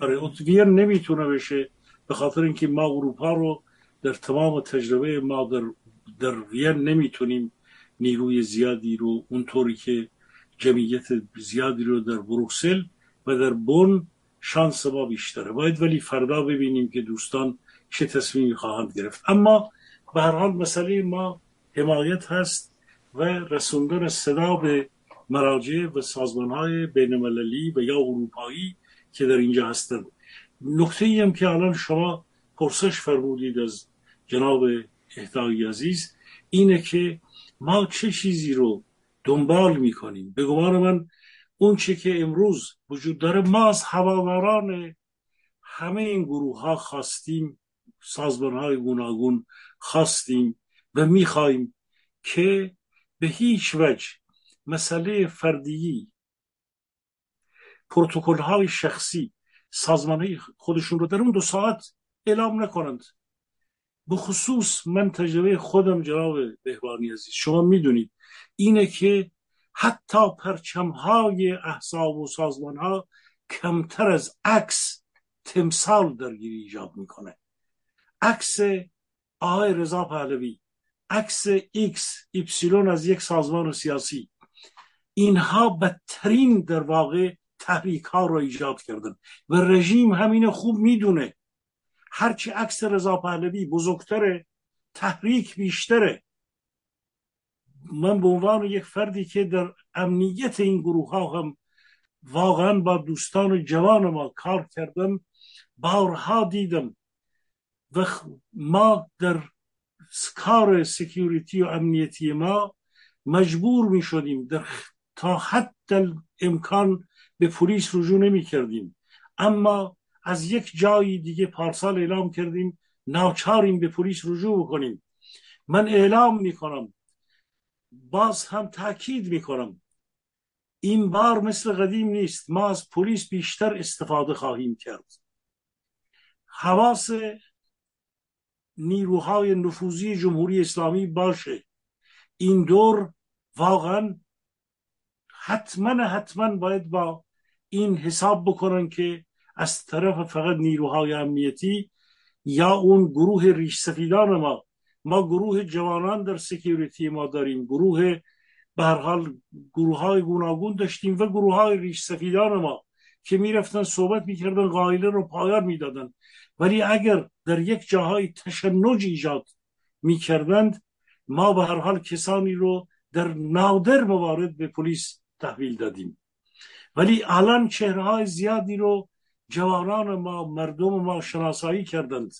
آره نمی‌تونه بشه به خاطر اینکه ما اروپا رو در تمام تجربه ما در, در وین نمی‌تونیم نیروی زیادی رو اونطوری که جمعیت زیادی رو در بروکسل و در بون شانس ما بیشتره. باید ولی فردا ببینیم که دوستان چه تصمیمی خواهند گرفت. اما به هر حال مسئله ما حمایت هست و رسوندن صدا به مراجع و سازمان های بین و یا اروپایی که در اینجا هستند. نکته ای هم که الان شما پرسش فرمودید از جناب اهدای عزیز اینه که ما چه چیزی رو دنبال می‌کنیم؟ به گمان من اون چه که امروز وجود داره ما از هواداران همه این گروه ها خواستیم سازمان های گوناگون خواستیم و می‌خواهیم که به هیچ وجه مسئله فردیی پروتکل های شخصی سازمان خودشون رو در اون دو ساعت اعلام نکنند. به خصوص من تجربه خودم جناب بهبانی عزیز شما می‌دونید. اینه که حتی پرچم های احزاب و سازمان ها کمتر از عکس تمثال درگیری ایجاد می‌کنه. عکس آقای رضا پهلوی عکس ایکس ایپسیلون از یک سازمان سیاسی. اینها بدترین در واقع تحریک ها رو ایجاد کردن و رژیم همین خوب می‌دونه. هرچی عکس رضا پهلوی بزرگتره تحریک بیشتره. من به عنوان یک فردی که در امنیت این گروه ها هم واقعا با دوستان جوان ما کار کردم بارها دیدم و ما در کار سکیوریتی و امنیتی ما مجبور می شدیم در تا حد امکان به پلیس رجوع نمی کردیم اما از یک جایی دیگه پارسال اعلام کردیم ناچاریم به پلیس رجوع بکنیم من اعلام می کنم باز هم تاکید می کنم این بار مثل قدیم نیست. ما از پلیس بیشتر استفاده خواهیم کرد. حواس نیروهای نفوذی جمهوری اسلامی باشه. این دور واقعا حتما حتما باید با این حساب بکنن که از طرف فقط نیروهای امنیتی یا اون گروه ریش سفیدان ما. ما گروه جوانان در سکیوریتی ما داریم. گروه به هر حال گروه های گوناگون داشتیم و گروه های ریش سفیدان ما که می‌رفتن صحبت می‌کردن قائله رو پایان می‌دادن. ولی اگر در یک جاهای تشنج ایجاد می‌کردند ما به هر حال کسانی رو در نادر موارد به پلیس تحویل دادیم. ولی الان چهره های زیادی رو جوانان ما مردم ما شناسایی کردند.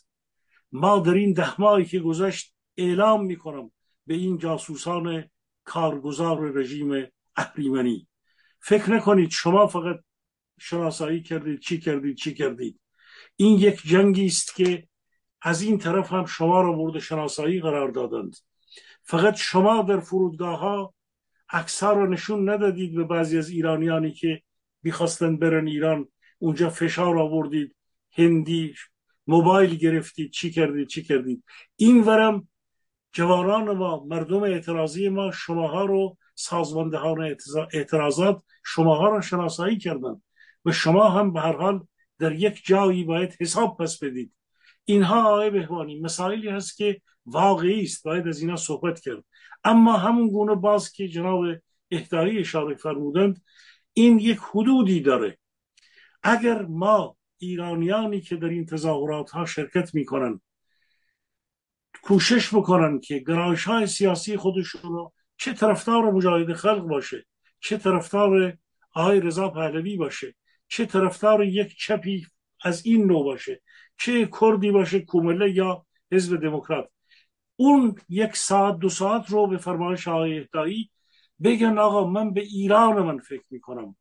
ما در این ده ماهی که گذشت اعلام می‌کنم به این جاسوسان کارگزار رژیم اهریمنی. فکر نکنید شما فقط شناسایی کردید چی کردید چی کردید. این یک جنگی است که از این طرف هم شما را مورد شناسایی قرار دادند. فقط شما در فرودگاه ها اکثر رو نشون ندادید به بعضی از ایرانیانی که می‌خواستن برن ایران اونجا فشار آوردید هندی موبایل گرفتید چی کردید چی کردید؟ این ورم جوانان ما مردم اعتراضی ما شماها رو سازماندهان اعتراضات شماها رو شناسایی کردن و شما هم به هر حال در یک جایی باید حساب پس بدید. اینها آقای بهوانی مسائلی هست که واقعی است باید از اینا صحبت کرد. اما همون گونه باز که جناب اهدایی اشاره فرمودند این یک حدودی داره. اگر ما ایرانیانی که در این تظاهرات ها شرکت می‌کنن کوشش بکنن که گرایش های سیاسی خودشون رو چه طرفدار مجاهد خلق باشه چه طرفدار آقای رضا پهلوی باشه چه طرفدار یک چپی از این نوع باشه چه کردی باشه کومله یا حزب دموکرات. اون یک ساعت دو ساعت رو به فرمایش آقای اهدایی بگن آقا من به ایران من فکر می‌کنم.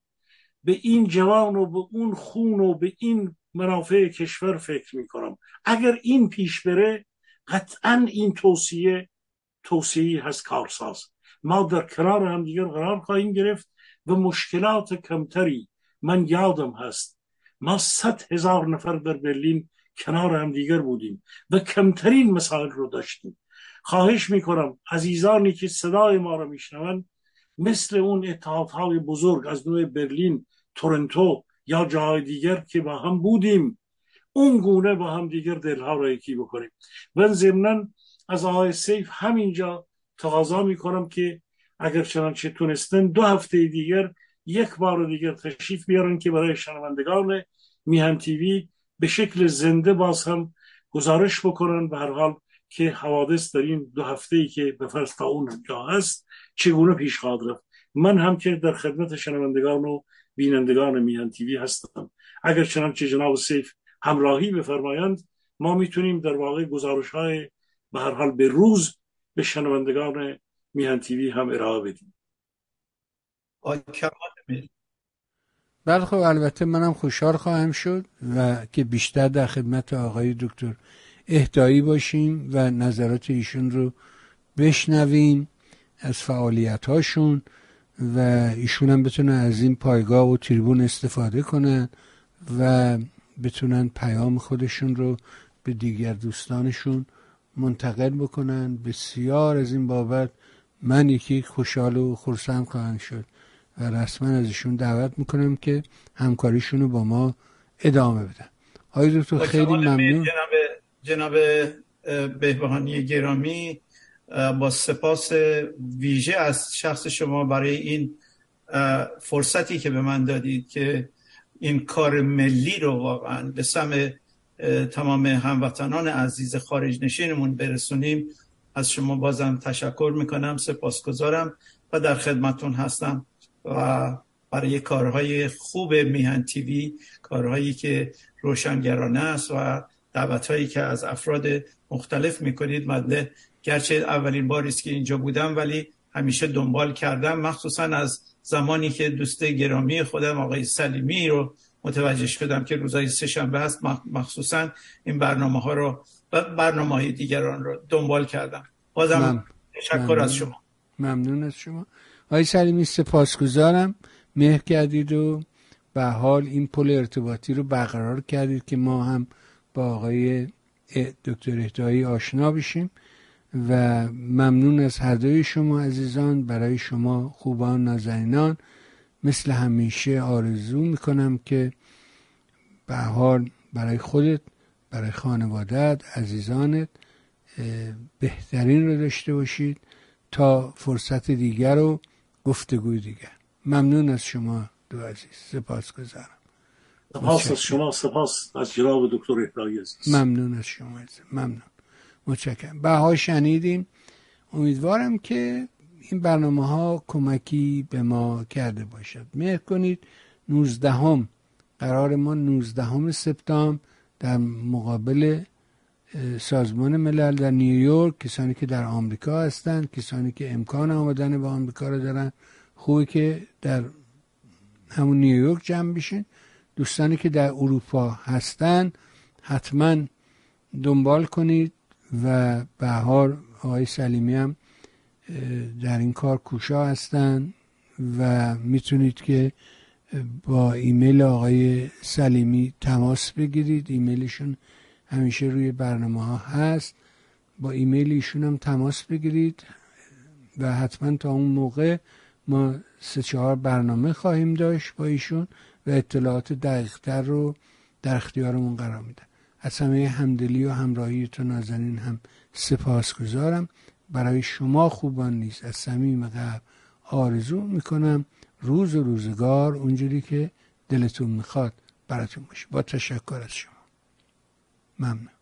به این جوان و به اون خون و به این منافع کشور فکر می‌کنم. اگر این پیش بره قطعا این توصیه توصیه هست کارساز. ما در کنار هم دیگر قرار خواهیم گرفت و مشکلات کمتری من یادم هست ما صد هزار نفر در برلین کنار هم دیگر بودیم و کمترین مسائل رو داشتیم. خواهش می‌کنم عزیزانی که صدای ما را میشنوند مثل اون اتحادهای بزرگ از نوع برلین تورنتو یا جای دیگر که با هم بودیم اون گونه با هم دیگر دلها را یکی بکنیم. و ضمنا از آقای سیف همینجا تقاضا می‌کنم که اگر چنانچه تونستن دو هفته دیگر یک بار دیگر تشریف بیارن که برای شنوندگان میهن تیوی به شکل زنده باز هم گزارش بکنن. به هر حال که حوادث در این دو هفته ای که به فرض تا اون جا هست چگونه پیش خواهد رفت؟ من هم که در خدمت شنوندگان و بینندگان میهن تیوی هستم. اگر چنانچه جناب سیف همراهی بفرمایند ما می‌تونیم در واقع گزارش های به هر حال به روز به شنوندگان میهن تیوی هم ارائه بدیم. بله خب البته منم خوشحال خواهم شد و که بیشتر در خدمت آقای دکتر اهدایی باشیم و نظرات ایشون رو بشنویم از فعالیت هاشون و ایشون هم بتونن از این پایگاه و تریبون استفاده کنن و بتونن پیام خودشون رو به دیگر دوستانشون منتقل بکنن. بسیار از این بابت من یکی خوشحال و خورسند خواهند شد و رسما ازشون دعوت می‌کنم که همکاریشون رو با ما ادامه بدن. آقای دکتر خیلی ممنون. جناب, بهبهانی گرامی با سپاس ویژه از شخص شما برای این فرصتی که به من دادید که این کار ملی رو واقعا به سم تمام هموطنان عزیز خارج نشینمون برسونیم. از شما بازم تشکر می‌کنم سپاسگزارم و در خدمتون هستم و برای کارهای خوب میهن تیوی کارهایی که روشنگرانه است و دعوت هایی که از افراد مختلف می‌کنید. مدله گرچه اولین باری است که اینجا بودم ولی همیشه دنبال کردم مخصوصا از زمانی که دوست گرامی خودم آقای سلیمی رو متوجه شدم که روزای سه شنبه هست مخصوصا این برنامه ها رو و برنامه های دیگران رو دنبال کردم. بازم تشکر از شما. ممنون از شما. آقای سلیمی سپاسگزارم. مهر کردید و به حال این پل ارتباطی رو برقرار کردید که ما هم با آقای دکتر اهدایی آشنا بشیم و ممنون از هر شما عزیزان. برای شما خوبان نازنینان مثل همیشه آرزو می‌کنم که به برای خودت برای خانوادت عزیزانت بهترین رو داشته باشید تا فرصت دیگر و گفتگوی دیگر. ممنون از شما دو عزیز. سپاس گذارم سپاس از شما سپاس از جناب دکتر اهدایی عزیز. ممنون از شما عزیز. ممنون. متشکرم. بها شنیدیم. امیدوارم که این برنامه ها کمکی به ما کرده باشد. مهر کنید 19 هم قرار ما 19 هم سپتامبر در مقابل سازمان ملل در نیویورک کسانی که در آمریکا هستند کسانی که امکان آمدن به آمریکا رو دارن خوبه که در همون نیویورک جمع بشین دوستانی که در اروپا هستند حتما دنبال کنید و بهار آقای سلیمی هم در این کار کوشا هستن و می‌تونید که با ایمیل آقای سلیمی تماس بگیرید. ایمیلشون همیشه روی برنامه ها هست. با ایمیل ایشون هم تماس بگیرید و حتما تا اون موقع ما سه چهار برنامه خواهیم داشت با ایشون. و اطلاعات دقیقتر رو در اختیارمون قرار میدن. از همه همدلی و همراهی تو نازنین هم سپاس گذارم برای شما خوبان نیست از صمیم قلب آرزو می‌کنم روز و روزگار اونجوری که دلتون می‌خواد براتون باشه. با تشکر از شما. ممنون.